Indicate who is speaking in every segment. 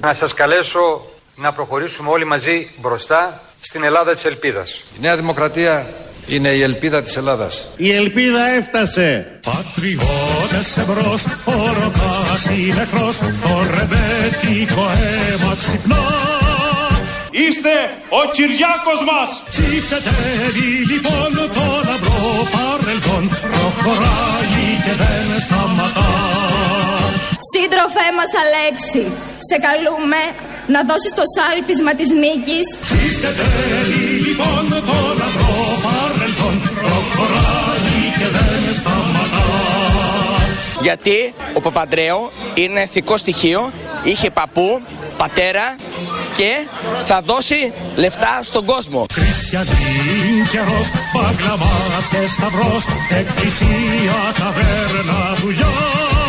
Speaker 1: Να σας καλέσω να προχωρήσουμε όλοι μαζί μπροστά στην Ελλάδα της ελπίδας.
Speaker 2: Η Νέα Δημοκρατία είναι η ελπίδα της Ελλάδας.
Speaker 3: Η ελπίδα έφτασε.
Speaker 4: Πατριώτες εμπρός, ο Ροκάς είναι εχθρός, το ρεμπέτικο αίμα ξυπνά.
Speaker 3: Είστε ο Κυριάκος μας.
Speaker 4: Τσιφτετεύει λοιπόν το λαμπρό παρελθόν, προχωράει και δεν σταματά.
Speaker 5: Σύντροφέ μας Αλέξη, σε καλούμε να δώσεις το σάλπισμα της νίκης
Speaker 4: Τσιφτετεύει λοιπόν το λαμπρό παρελθόν, προχωράει και δεν σταματά.
Speaker 6: Γιατί ο Παπαντρέου είναι ηθικό στοιχείο, είχε παππού, πατέρα και θα δώσει λεφτά στον κόσμο.
Speaker 4: Χριστιανή καιρός, μπαγκλαμάς και σταυρός, εκκλησία, ταβέρνα, δουλειά.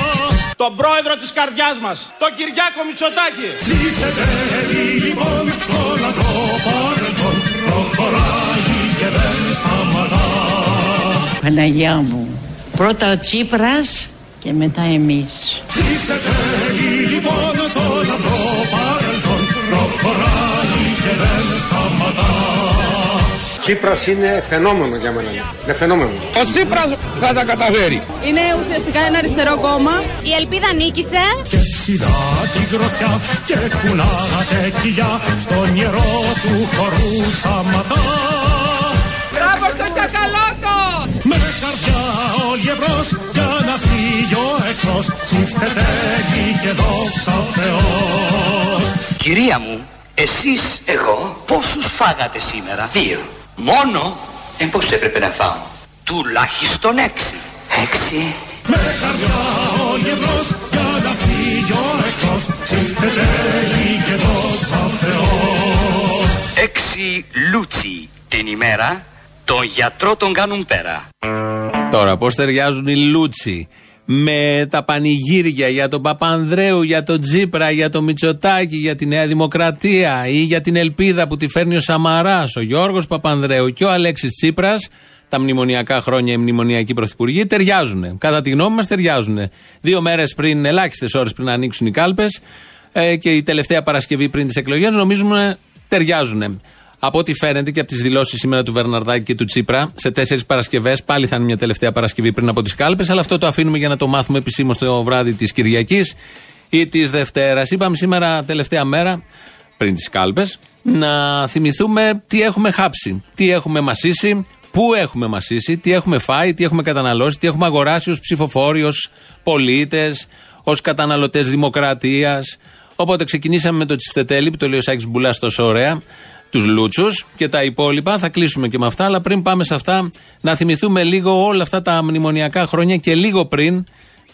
Speaker 3: Τον πρόεδρο της καρδιάς μας, τον Κυριάκο Μητσοτάκη.
Speaker 4: Τσιφτετεύει λοιπόν το λαμπρό παρελθόν, προχωράει και δεν σταματά.
Speaker 7: Παναγιά μου, πρώτα ο Τσίπρας και μετά εμείς.
Speaker 4: Τσιφτετεύει λοιπόν το λαμπρό παρελθόν, προχωράει και δεν σταματά.
Speaker 2: Τσίπρας είναι φαινόμενο για μένα. Είναι φαινόμενο.
Speaker 3: Ο Τσίπρας θα τα καταφέρει.
Speaker 5: Είναι ουσιαστικά ένα αριστερό κόμμα Η ελπίδα νίκησε
Speaker 4: Και ψηλά την γροθιά και κουνάτε κοιλιά στο νερό του χορού σταματά.
Speaker 5: Μπράβο στο τσακαλώτο
Speaker 4: Με καρδιά όλοι εμπρός για να φύγει ο εχθρός Τσιφτετέγει και δόξα ο Θεός
Speaker 8: Κυρία μου, εσείς, εγώ, πόσους φάγατε σήμερα; Δύο. Μόνο, ε, πώς έπρεπε να φάω. Τουλάχιστον έξι. Έξι.
Speaker 4: Με καρδιά όλοι εμπρός για να φύγει ο εχθρός Τσιφτετέγει και δόξα ο Θεός
Speaker 8: Έξι λούτσι την ημέρα, τον γιατρό τον κάνουν πέρα.
Speaker 9: Τώρα, πώς ταιριάζουν οι Λούτσι; Με τα πανηγύρια για τον Παπανδρέου, για τον Τζίπρα, για τον Μητσοτάκη, για τη Νέα Δημοκρατία ή για την ελπίδα που τη φέρνει ο Σαμαράς, ο Γιώργος Παπανδρέου και ο Αλέξης Τσίπρας, τα μνημονιακά χρόνια οι μνημονιακοί πρωθυπουργοί ταιριάζουν. Κατά τη γνώμη μας ταιριάζουν. Δύο μέρες πριν, ελάχιστες ώρες πριν να ανοίξουν οι κάλπες ε, και η τελευταία Παρασκευή πριν τις εκλογές, νομίζουμε ταιριάζουν. Από ό,τι φαίνεται και από τις δηλώσεις σήμερα του Βερναρδάκη και του Τσίπρα, σε τέσσερις Παρασκευές, πάλι θα είναι μια τελευταία Παρασκευή πριν από τις κάλπες, αλλά αυτό το αφήνουμε για να το μάθουμε επισήμως το βράδυ της Κυριακής ή της Δευτέρας. Είπαμε σήμερα, τελευταία μέρα, πριν τις κάλπες, να θυμηθούμε τι έχουμε χάψει, τι έχουμε μασίσει, πού έχουμε μασίσει, τι έχουμε φάει, τι έχουμε καταναλώσει, τι έχουμε αγοράσει ως ψηφοφόροι, ως πολίτες, ως καταναλωτές δημοκρατίας. Οπότε ξεκινήσαμε με το Τσιφτετέλη που το λέει ο Σάκης Μπουλάς τόσο ωραία, τους Λούτσους και τα υπόλοιπα. Θα κλείσουμε και με αυτά. Αλλά πριν πάμε σε αυτά, να θυμηθούμε λίγο όλα αυτά τα μνημονιακά χρόνια και λίγο πριν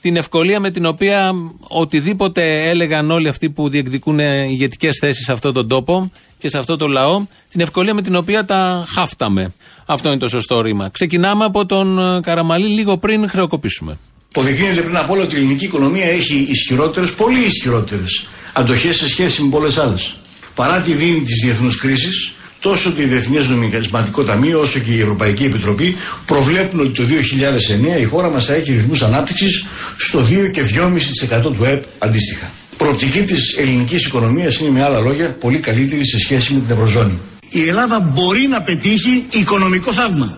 Speaker 9: την ευκολία με την οποία οτιδήποτε έλεγαν όλοι αυτοί που διεκδικούν ηγετικές θέσεις σε αυτόν τον τόπο και σε αυτό το λαό, την ευκολία με την οποία τα χάφταμε. Αυτό είναι το σωστό ρήμα. Ξεκινάμε από τον ε, Καραμαλή λίγο πριν χρεοκοπήσουμε.
Speaker 10: Αποδεικνύεται πριν από όλα ότι η ελληνική οικονομία έχει ισχυρότερες, πολύ ισχυρότερες αντοχές σε σχέση με πολλές άλλες. Παρά τη δίνη της διεθνούς κρίσης, τόσο το Διεθνές Νομισματικό Ταμείο όσο και η Ευρωπαϊκή Επιτροπή προβλέπουν ότι το 2009 η χώρα μας θα έχει ρυθμούς ανάπτυξης στο 2 και 2,5% του ΕΠ αντίστοιχα. Προοπτική της ελληνικής οικονομίας είναι με άλλα λόγια πολύ καλύτερη σε σχέση με την Ευρωζώνη. Η Ελλάδα μπορεί να πετύχει οικονομικό θαύμα.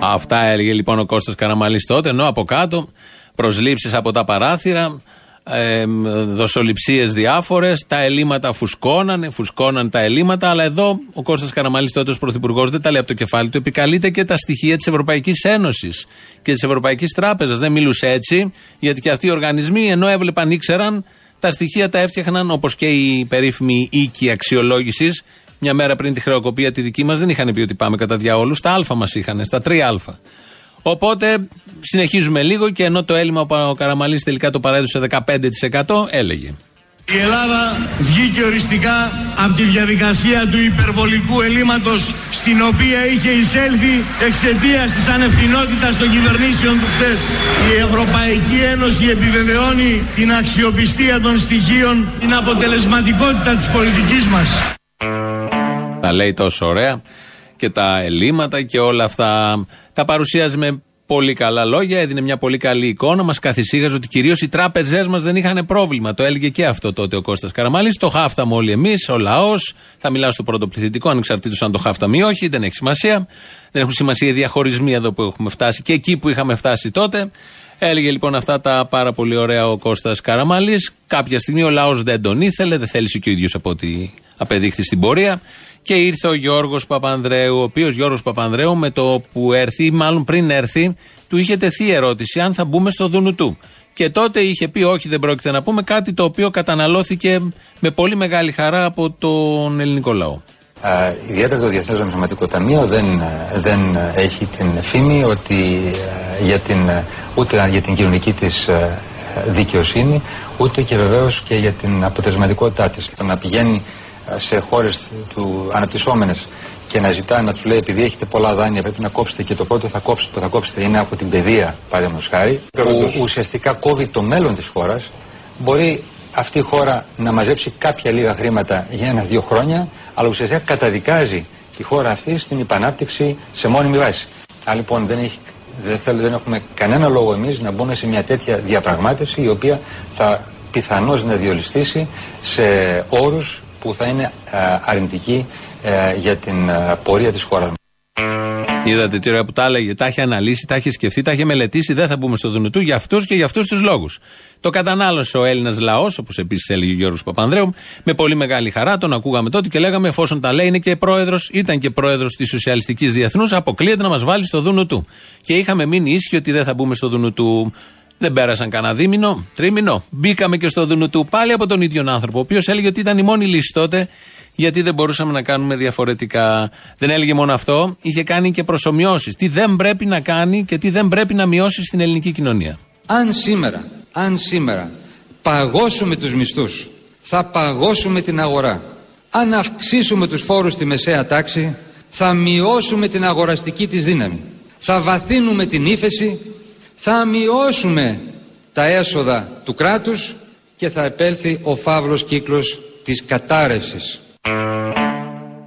Speaker 9: Αυτά έλεγε λοιπόν ο Κώστας Καραμαλής τότε, ενώ από κάτω προσλήψεις από τα παράθυρα, ε, δοσοληψίες διάφορες, τα ελλείμματα φουσκώνανε, φουσκώναν τα ελλείμματα, αλλά εδώ ο Κώστας Καραμαλής τότε ως πρωθυπουργός δεν τα λέει από το κεφάλι του, επικαλείται και τα στοιχεία της Ευρωπαϊκής Ένωσης και της Ευρωπαϊκής Τράπεζας. Δεν μιλούσε έτσι, γιατί και αυτοί οι οργανισμοί ενώ έβλεπαν ήξεραν, τα στοιχεία τα έφτιαχναν όπως και οι περίφημοι οίκοι αξιολόγησης. Μια μέρα πριν τη χρεοκοπία τη δική μας δεν είχαν πει ότι πάμε κατά διαόλου. Στα Α μας είχαν, στα 3Α. Οπότε συνεχίζουμε λίγο και ενώ το έλλειμμα που ο Καραμαλής τελικά το παρέδωσε 15% έλεγε.
Speaker 10: Η Ελλάδα βγήκε οριστικά από τη διαδικασία του υπερβολικού ελλείμματος στην οποία είχε εισέλθει εξαιτίας της ανευθυνότητας των κυβερνήσεων του χτες. Η Ευρωπαϊκή Ένωση επιβεβαιώνει την αξιοπιστία των στοιχείων, την αποτελεσματικότητα της πολιτικής μας.
Speaker 9: Τα λέει τόσο ωραία και τα ελλείμματα και όλα αυτά τα παρουσιάζει με πολύ καλά λόγια, έδινε μια πολύ καλή εικόνα, μας καθησύχαζε ότι κυρίως οι τράπεζές μας δεν είχαν πρόβλημα. Το έλεγε και αυτό τότε ο Κώστας Καραμάλης. Το χάφταμε όλοι εμείς, ο λαός. Θα μιλάω στο πρώτο πληθυντικό, ανεξαρτήτως αν το χάφταμε ή όχι, δεν έχει σημασία. Δεν έχουν σημασία οι διαχωρισμοί εδώ που έχουμε φτάσει και εκεί που είχαμε φτάσει τότε. Έλεγε λοιπόν αυτά τα πάρα πολύ ωραία ο Κώστας Καραμάλης. Κάποια στιγμή ο λαός δεν τον ήθελε, δεν θέλησε και ο ίδιος από ό,τι απεδείχθη στην πορεία. Και ήρθε ο Γιώργος Παπανδρέου, ο οποίος Γιώργος Παπανδρέου με το που έρθει, ή μάλλον πριν έρθει, του είχε τεθεί ερώτηση αν θα μπούμε στο δούνου του. Και τότε είχε πει: Όχι, δεν πρόκειται να πούμε κάτι το οποίο καταναλώθηκε με πολύ μεγάλη χαρά από τον ελληνικό λαό.
Speaker 1: Uh, ιδιαίτερα το Διεθνές Νομισματικό Ταμείο δεν, δεν έχει την φήμη ότι για την, ούτε για την κοινωνική της δικαιοσύνη ούτε και βεβαίως και για την αποτελεσματικότητά της. Το να πηγαίνει σε χώρες του αναπτυσσόμενες και να ζητάει να τους λέει επειδή έχετε πολλά δάνεια πρέπει να κόψετε και το πρώτο θα κόψετε, που θα κόψετε είναι από την παιδεία παραδείγματος χάρη που ουσιαστικά κόβει το μέλλον της χώρας. Μπορεί αυτή η χώρα να μαζέψει κάποια λίγα χρήματα για ένα-δύο χρόνια αλλά ουσιαστικά καταδικάζει τη χώρα αυτή στην υπανάπτυξη σε μόνιμη βάση. Αν λοιπόν δεν, έχει, δεν, θέλ, δεν έχουμε κανένα λόγο εμείς να μπούμε σε μια τέτοια διαπραγμάτευση η οποία θα πιθανώς να διολυστήσει σε όρους που θα είναι αρνητικοί ε, για την πορεία της χώρας μας.
Speaker 9: Είδατε τι ωραία που τα έλεγε. Τα είχε αναλύσει, τα είχε σκεφτεί, τα είχε μελετήσει. Δεν θα μπούμε στο Δουνουτού για αυτούς και για αυτούς τους λόγους. Το κατανάλωσε ο Έλληνας λαός, όπως επίσης έλεγε ο Γιώργος Παπανδρέου, με πολύ μεγάλη χαρά. Τον ακούγαμε τότε και λέγαμε, εφόσον τα λέει, είναι και πρόεδρος, ήταν και πρόεδρος της Σοσιαλιστικής Διεθνούς, αποκλείεται να μας βάλει στο Δουνουτού. Και είχαμε μείνει ίσχυοι ότι δεν θα μπούμε στο Δουνουτού. Δεν πέρασαν κανένα δίμηνο, τρίμηνο. Μπήκαμε και στο Δουνουτού πάλι από τον ίδιο άνθρωπο, ο οποίος έλεγε ότι ήταν η μόνη λύση τότε γιατί δεν μπορούσαμε να κάνουμε διαφορετικά. Δεν έλεγε μόνο αυτό, είχε κάνει και προσωμιώσεις. Τι δεν πρέπει να κάνει και τι δεν πρέπει να μειώσει στην ελληνική κοινωνία.
Speaker 11: Αν σήμερα, αν σήμερα παγώσουμε τους μισθούς, θα παγώσουμε την αγορά. Αν αυξήσουμε τους φόρους στη μεσαία τάξη, θα μειώσουμε την αγοραστική της δύναμη. Θα βαθύνουμε την ύφεση, θα μειώσουμε τα έσοδα του κράτους και θα επέλθει ο φαύλος κύκλος της κατάρρευσης.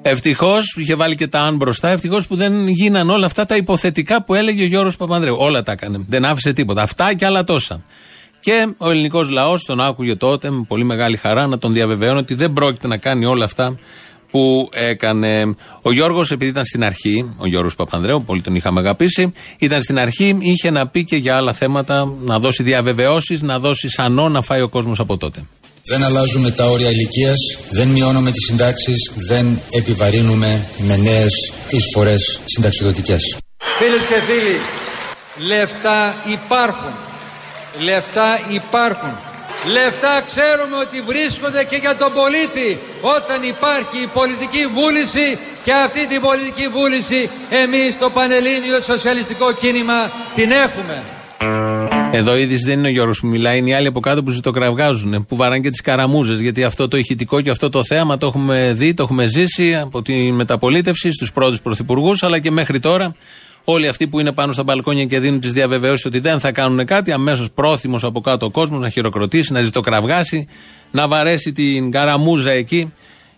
Speaker 9: Ευτυχώς είχε βάλει και τα αν μπροστά. Ευτυχώς που δεν γίναν όλα αυτά τα υποθετικά που έλεγε ο Γιώργο Παπανδρέου. Όλα τα έκανε. Δεν άφησε τίποτα. Αυτά και άλλα τόσα. Και ο ελληνικός λαός τον άκουγε τότε με πολύ μεγάλη χαρά να τον διαβεβαιώνει ότι δεν πρόκειται να κάνει όλα αυτά που έκανε. Ο Γιώργος, επειδή ήταν στην αρχή, ο Γιώργος Παπανδρέου, πολύ τον είχαμε αγαπήσει, ήταν στην αρχή, είχε να πει και για άλλα θέματα, να δώσει διαβεβαιώσεις, να δώσει σανό να φάει ο κόσμος από τότε.
Speaker 12: Δεν αλλάζουμε τα όρια ηλικίας, δεν μειώνουμε τις συντάξεις, δεν επιβαρύνουμε με νέες εισφορές συνταξιδοτικές.
Speaker 11: Φίλες και φίλοι, λεφτά υπάρχουν. Λεφτά υπάρχουν. Λεφτά ξέρουμε ότι βρίσκονται και για τον πολίτη όταν υπάρχει η πολιτική βούληση και αυτή την πολιτική βούληση εμείς το Πανελλήνιο Σοσιαλιστικό Κίνημα την έχουμε.
Speaker 9: Εδώ ήδη δεν είναι ο Γιώργος που μιλάει, είναι οι άλλοι από κάτω που ζητοκραυγάζουν, που βαράνε και τις καραμούζες. Γιατί αυτό το ηχητικό και αυτό το θέαμα το έχουμε δει, το έχουμε ζήσει από τη μεταπολίτευση στους πρώτους πρωθυπουργούς, αλλά και μέχρι τώρα. Όλοι αυτοί που είναι πάνω στα μπαλκόνια και δίνουν τις διαβεβαιώσεις ότι δεν θα κάνουν κάτι, αμέσως πρόθυμος από κάτω ο κόσμος να χειροκροτήσει, να ζητοκραυγάσει, να βαρέσει την καραμούζα εκεί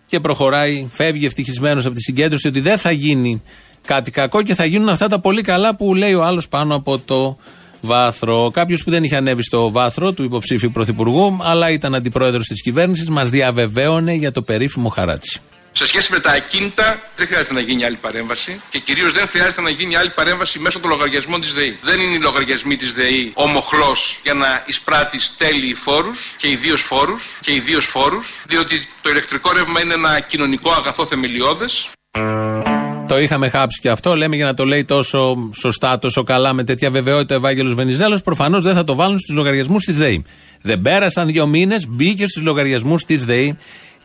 Speaker 9: και προχωράει, φεύγει ευτυχισμένος από τη συγκέντρωση ότι δεν θα γίνει κάτι κακό και θα γίνουν αυτά τα πολύ καλά που λέει ο άλλος πάνω από το βάθρο. Κάποιος που δεν είχε ανέβει στο βάθρο του υποψήφιου πρωθυπουργού, αλλά ήταν αντιπρόεδρος της κυβέρνησης, μας διαβεβαίωνε για το περίφημο χαράτσι.
Speaker 13: Σε σχέση με τα ακίνητα, δεν χρειάζεται να γίνει άλλη παρέμβαση και κυρίως δεν χρειάζεται να γίνει άλλη παρέμβαση μέσω των λογαριασμών της ΔΕΗ. Δεν είναι οι λογαριασμοί της ΔΕΗ ο μοχλό για να εισπράττει τέλειοι φόρους και ιδίως φόρους και ιδίως φόρους, διότι το ηλεκτρικό ρεύμα είναι ένα κοινωνικό αγαθό θεμελιώδες.
Speaker 9: Το είχαμε χάψει και αυτό. Λέμε για να το λέει τόσο σωστά, τόσο καλά, με τέτοια βεβαιότητα ο Ευάγγελος Βενιζέλος. Προφανώς δεν θα το βάλουν στους λογαριασμούς της ΔΕΗ. Δεν πέρασαν δύο μήνες, μπήκε στους λογαριασμούς της ΔΕΗ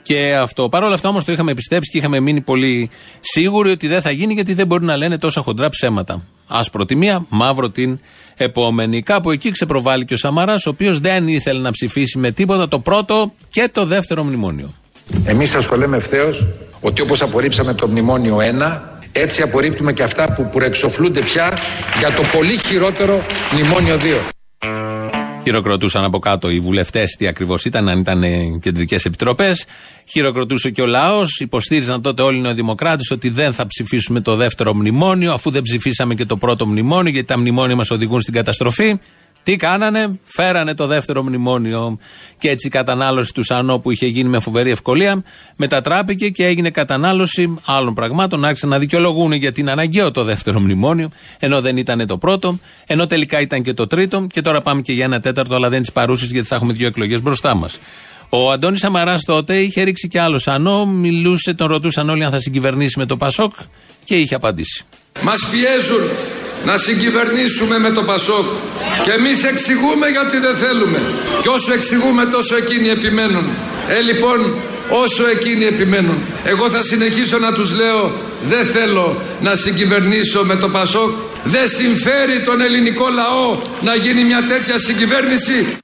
Speaker 9: και αυτό. Παρ' όλα αυτά όμως το είχαμε πιστέψει και είχαμε μείνει πολύ σίγουροι ότι δεν θα γίνει γιατί δεν μπορεί να λένε τόσα χοντρά ψέματα. Άσπρο τη μία, μαύρο την επόμενη. Κάπου εκεί ξεπροβάλλει και ο Σαμαράς, ο οποίος δεν ήθελε να ψηφίσει με τίποτα το πρώτο και το δεύτερο μνημόνιο.
Speaker 14: Εμείς σας το λέμε ευθέως ότι όπως απορρίψαμε το μνημόνιο 1, έτσι απορρίπτουμε και αυτά που προεξοφλούνται πια για το πολύ χειρότερο μνημόνιο 2.
Speaker 9: Χειροκροτούσαν από κάτω οι βουλευτές, τι ακριβώς ήταν, αν ήταν κεντρικές επιτροπές. Χειροκροτούσε και ο λαός. Υποστήριζαν τότε όλοι οι νεοδημοκράτες ότι δεν θα ψηφίσουμε το δεύτερο μνημόνιο, αφού δεν ψηφίσαμε και το πρώτο μνημόνιο, γιατί τα μνημόνια μας οδηγούν στην καταστροφή. Τι κάνανε, φέρανε το δεύτερο μνημόνιο και έτσι η κατανάλωση του Σανό που είχε γίνει με φοβερή ευκολία μετατράπηκε και έγινε κατανάλωση άλλων πραγμάτων. Άρχισαν να δικαιολογούν γιατί είναι αναγκαίο το δεύτερο μνημόνιο, ενώ δεν ήταν το πρώτο, ενώ τελικά ήταν και το τρίτο και τώρα πάμε και για ένα τέταρτο, αλλά δεν τις παρούσες γιατί θα έχουμε δύο εκλογές μπροστά μας. Ο Αντώνης Σαμαράς τότε είχε ρίξει και άλλο Σανό, μιλούσε, τον ρωτούσαν όλοι αν θα συγκυβερνήσει με το Πασόκ και είχε απαντήσει.
Speaker 15: Μας πιέζουν να συγκυβερνήσουμε με το Πασόκ. Και εμείς εξηγούμε γιατί δεν θέλουμε. Και όσο εξηγούμε τόσο εκείνοι επιμένουν. Ε λοιπόν όσο εκείνοι επιμένουν. Εγώ θα συνεχίσω να τους λέω δεν θέλω να συγκυβερνήσω με το Πασόκ. Δεν συμφέρει τον ελληνικό λαό να γίνει μια τέτοια συγκυβέρνηση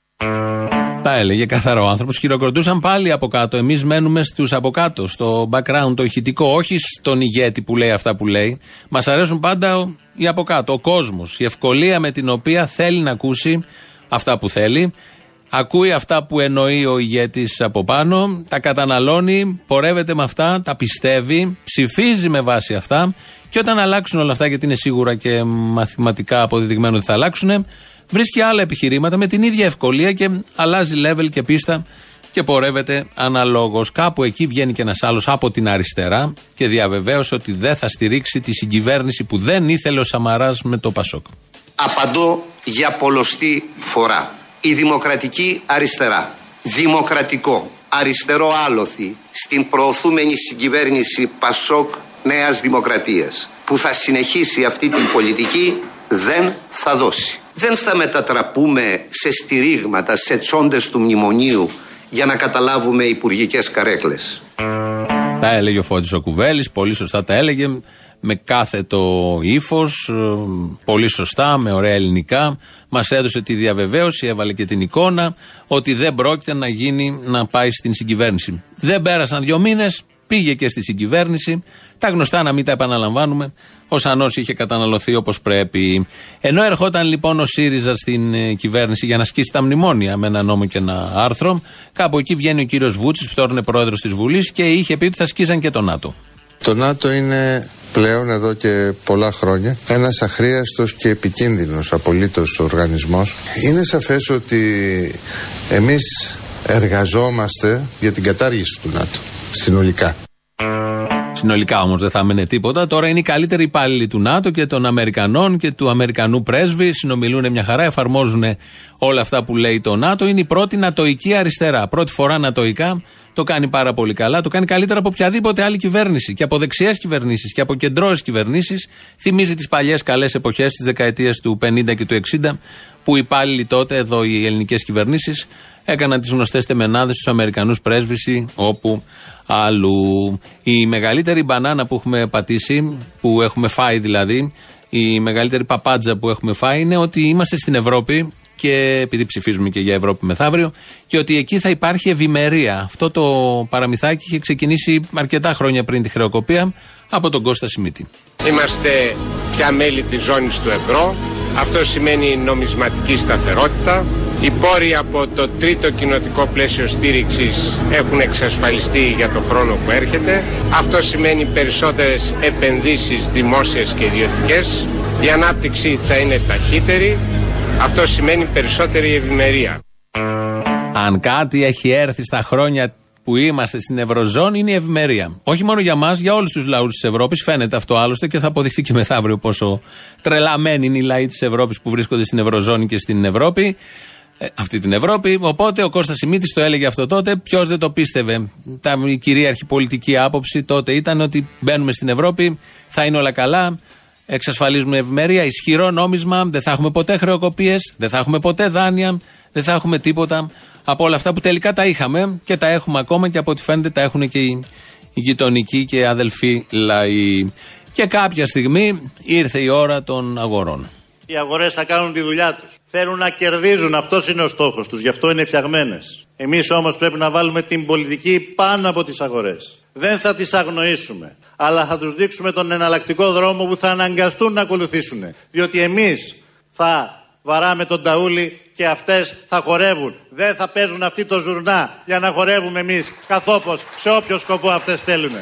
Speaker 9: τα έλεγε καθαρό άνθρωπος. Χειροκροτούσαν πάλι από κάτω. Εμείς μένουμε στους από κάτω, στο background, το ηχητικό, όχι στον ηγέτη που λέει αυτά που λέει. Μας αρέσουν πάντα οι από κάτω, ο κόσμος. Η ευκολία με την οποία θέλει να ακούσει αυτά που θέλει. Ακούει αυτά που εννοεί ο ηγέτης από πάνω, τα καταναλώνει, πορεύεται με αυτά, τα πιστεύει, ψηφίζει με βάση αυτά. Και όταν αλλάξουν όλα αυτά, γιατί είναι σίγουρα και μαθηματικά αποδεδειγμένο ότι θα αλλάξουν, βρίσκει άλλα επιχειρήματα με την ίδια ευκολία και αλλάζει level και πίστα και πορεύεται αναλόγως. Κάπου εκεί βγαίνει και ένας άλλος από την αριστερά και διαβεβαίωσε ότι δεν θα στηρίξει τη συγκυβέρνηση που δεν ήθελε ο Σαμαράς με το Πασόκ.
Speaker 16: Απαντώ για πολλωστή φορά. Η δημοκρατική αριστερά. Δημοκρατικό, αριστερό άλοθη στην προωθούμενη συγκυβέρνηση Πασόκ Νέας Δημοκρατίας που θα συνεχίσει αυτή την πολιτική δεν θα δώσει. Δεν θα μετατραπούμε σε στηρίγματα, σε τσόντες του μνημονίου για να καταλάβουμε υπουργικές καρέκλες.
Speaker 9: Τα έλεγε ο Φώτης ο Κουβέλης, πολύ σωστά τα έλεγε, με κάθετο ύφος, πολύ σωστά, με ωραία ελληνικά. Μας έδωσε τη διαβεβαίωση, έβαλε και την εικόνα ότι δεν πρόκειται να γίνει να πάει στην συγκυβέρνηση. Δεν πέρασαν δύο μήνες, πήγε και στη συγκυβέρνηση. Τα γνωστά να μην τα επαναλαμβάνουμε. Ο Σανό είχε καταναλωθεί όπως πρέπει. Ενώ ερχόταν λοιπόν ο ΣΥΡΙΖΑ στην ε, κυβέρνηση για να σκίσει τα μνημόνια με ένα νόμο και ένα άρθρο, κάπου εκεί βγαίνει ο κύριος Βούτσης, που τώρα είναι πρόεδρος της Βουλής και είχε πει ότι θα σκίσαν και το ΝΑΤΟ.
Speaker 17: Το ΝΑΤΟ είναι πλέον εδώ και πολλά χρόνια ένας αχρίαστος και επικίνδυνος απολύτως οργανισμός. Είναι σαφές ότι εμείς εργαζόμαστε για την κατάργηση του ΝΑΤΟ συνολικά.
Speaker 9: Συνολικά όμως δεν θα έμενε τίποτα. Τώρα είναι οι καλύτεροι υπάλληλοι του ΝΑΤΟ και των Αμερικανών και του Αμερικανού πρέσβη. Συνομιλούν μια χαρά, εφαρμόζουν όλα αυτά που λέει το ΝΑΤΟ. Είναι η πρώτη νατοϊκή αριστερά. Πρώτη φορά νατοϊκά. Το κάνει πάρα πολύ καλά. Το κάνει καλύτερα από οποιαδήποτε άλλη κυβέρνηση. Και από δεξιές κυβερνήσεις και από κεντρώες κυβερνήσεις. Θυμίζει τις παλιές καλές εποχές της δεκαετίας του 50 και του 60 που οι υπάλληλοι τότε, εδώ οι ελληνικές κυβερνήσεις, έκαναν τις γνωστές τεμενάδες στου Αμερικανούς πρέσβηση όπου αλλού. Η μεγαλύτερη μπανάνα που έχουμε πατήσει, που έχουμε φάει δηλαδή, η μεγαλύτερη παπάντζα που έχουμε φάει είναι ότι είμαστε στην Ευρώπη και επειδή ψηφίζουμε και για Ευρώπη μεθαύριο και ότι εκεί θα υπάρχει ευημερία. Αυτό το παραμυθάκι είχε ξεκινήσει αρκετά χρόνια πριν τη χρεοκοπία από τον Κώστα Σιμίτη.
Speaker 2: Είμαστε πια μέλη της ζώνης του ευρώ. Αυτό σημαίνει νομισματική σταθερότητα. Οι πόροι από το τρίτο κοινοτικό πλαίσιο στήριξης έχουν εξασφαλιστεί για το χρόνο που έρχεται. Αυτό σημαίνει περισσότερες επενδύσεις δημόσιες και ιδιωτικές. Η ανάπτυξη θα είναι ταχύτερη. Αυτό σημαίνει περισσότερη ευημερία.
Speaker 9: Αν κάτι έχει έρθει στα χρόνια που είμαστε στην Ευρωζώνη είναι η ευημερία. Όχι μόνο για μας, για όλους τους λαούς της Ευρώπης. Φαίνεται αυτό άλλωστε και θα αποδειχθεί και μεθαύριο πόσο τρελαμένοι είναι οι λαοί της Ευρώπης που βρίσκονται στην Ευρωζώνη και στην Ευρώπη. Ε, αυτή την Ευρώπη. Οπότε ο Κώστας Σιμίτης το έλεγε αυτό τότε. Ποιος δεν το πίστευε; Τα, η κυρίαρχη πολιτική άποψη τότε ήταν ότι μπαίνουμε στην Ευρώπη, θα είναι όλα καλά. Εξασφαλίζουμε ευημερία, ισχυρό νόμισμα, δεν θα έχουμε ποτέ χρεοκοπίες, δεν θα έχουμε ποτέ δάνεια, δεν θα έχουμε τίποτα από όλα αυτά που τελικά τα είχαμε και τα έχουμε ακόμα και από ό,τι φαίνεται τα έχουν και οι, οι γειτονικοί και αδελφοί λαοί. Και κάποια στιγμή ήρθε η ώρα των αγορών.
Speaker 18: Οι αγορές θα κάνουν τη δουλειά τους. Θέλουν να κερδίζουν, αυτός είναι ο στόχος τους, γι' αυτό είναι φτιαγμένες. Εμείς όμως πρέπει να βάλουμε την πολιτική πάνω από τις αγορές. Δεν θα τις αγνοήσουμε, αλλά θα τους δείξουμε τον εναλλακτικό δρόμο που θα αναγκαστούν να ακολουθήσουν. Διότι εμείς θα βαράμε τον ταούλι και αυτές θα χορεύουν. Δεν θα παίζουν αυτοί το ζουρνά για να χορεύουμε εμείς καθόπως σε όποιο σκοπό αυτές θέλουν.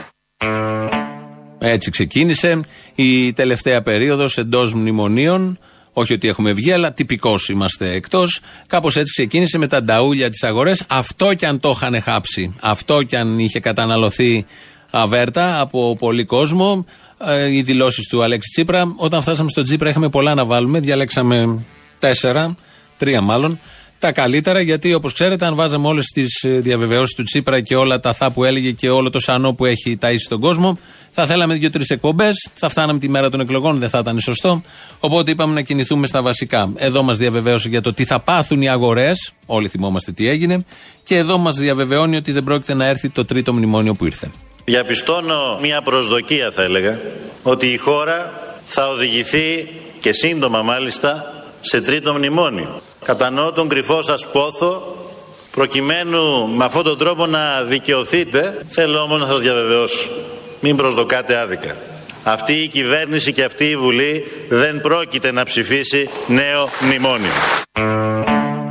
Speaker 9: Έτσι ξεκίνησε η τελευταία περίοδος εντός μνημονίων. Όχι ότι έχουμε βγει, αλλά τυπικώ είμαστε εκτός. Κάπως έτσι ξεκίνησε με τα νταούλια της αγορές. Αυτό κι αν το είχαν χάψει, αυτό κι αν είχε καταναλωθεί αβέρτα από πολύ κόσμο, ε, οι δηλώσεις του Αλέξη Τσίπρα. Όταν φτάσαμε στο Τσίπρα, είχαμε πολλά να βάλουμε. Διαλέξαμε τέσσερα, τρία μάλλον. Τα καλύτερα, γιατί όπως ξέρετε, αν βάζαμε όλες τις διαβεβαιώσεις του Τσίπρα και όλα τα θα που έλεγε και όλο το σανό που έχει ταΐσει στον κόσμο, θα θέλαμε δύο-τρεις εκπομπές, θα φτάναμε τη μέρα των εκλογών, δεν θα ήταν σωστό. Οπότε είπαμε να κινηθούμε στα βασικά. Εδώ μας διαβεβαίωσε για το τι θα πάθουν οι αγορές, όλοι θυμόμαστε τι έγινε, και εδώ μας διαβεβαιώνει ότι δεν πρόκειται να έρθει το τρίτο μνημόνιο που ήρθε.
Speaker 18: Διαπιστώνω μια προσδοκία θα έλεγα ότι η χώρα θα οδηγηθεί και σύντομα μάλιστα σε τρίτο μνημόνιο. Κατανοώ τον κρυφό σας πόθο προκειμένου με αυτόν τον τρόπο να δικαιωθείτε θέλω όμως να σας διαβεβαιώσω μην προσδοκάτε άδικα. Αυτή η κυβέρνηση και αυτή η Βουλή δεν πρόκειται να ψηφίσει νέο μνημόνιο.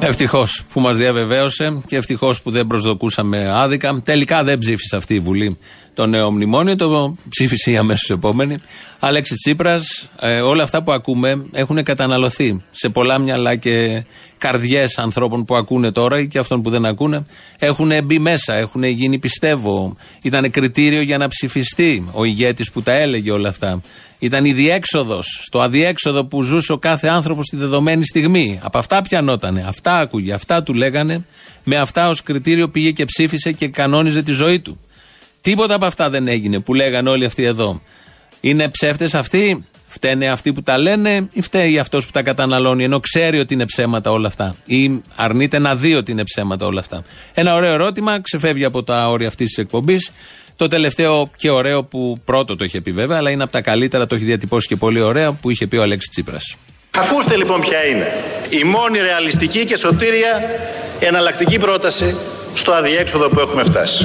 Speaker 9: Ευτυχώς που μας διαβεβαίωσε και ευτυχώς που δεν προσδοκούσαμε άδικα. Τελικά δεν ψήφισε αυτή η Βουλή το νέο μνημόνιο, το ψήφισε η αμέσως επόμενη. Αλέξης Τσίπρας, ε, όλα αυτά που ακούμε έχουν καταναλωθεί σε πολλά μυαλά και καρδιές ανθρώπων που ακούνε τώρα ή και αυτών που δεν ακούνε. Έχουν μπει μέσα, έχουν γίνει πιστεύω. Ήταν κριτήριο για να ψηφιστεί ο ηγέτης που τα έλεγε όλα αυτά. Ήταν η διέξοδος, στο αδιέξοδο που ζούσε ο κάθε άνθρωπος στη δεδομένη στιγμή. Από αυτά πιανότανε, αυτά άκουγε, αυτά του λέγανε. Με αυτά ως κριτήριο πήγε και ψήφισε και κανόνιζε τη ζωή του. Τίποτα από αυτά δεν έγινε που λέγανε όλοι αυτοί εδώ. Είναι ψεύτες αυτοί, φταίνε αυτοί που τα λένε ή φταίει αυτός που τα καταναλώνει ενώ ξέρει ότι είναι ψέματα όλα αυτά; Ή αρνείται να δει ότι είναι ψέματα όλα αυτά; Ένα ωραίο ερώτημα, ξεφεύγει από τα όρια αυτής της εκπομπής. Το τελευταίο και ωραίο που πρώτο το είχε πει βέβαια, αλλά είναι από τα καλύτερα, το έχει διατυπώσει και πολύ ωραία, που είχε πει ο Αλέξης Τσίπρας.
Speaker 18: Ακούστε λοιπόν ποια είναι η μόνη ρεαλιστική και σωτήρια εναλλακτική πρόταση στο αδιέξοδο που έχουμε φτάσει.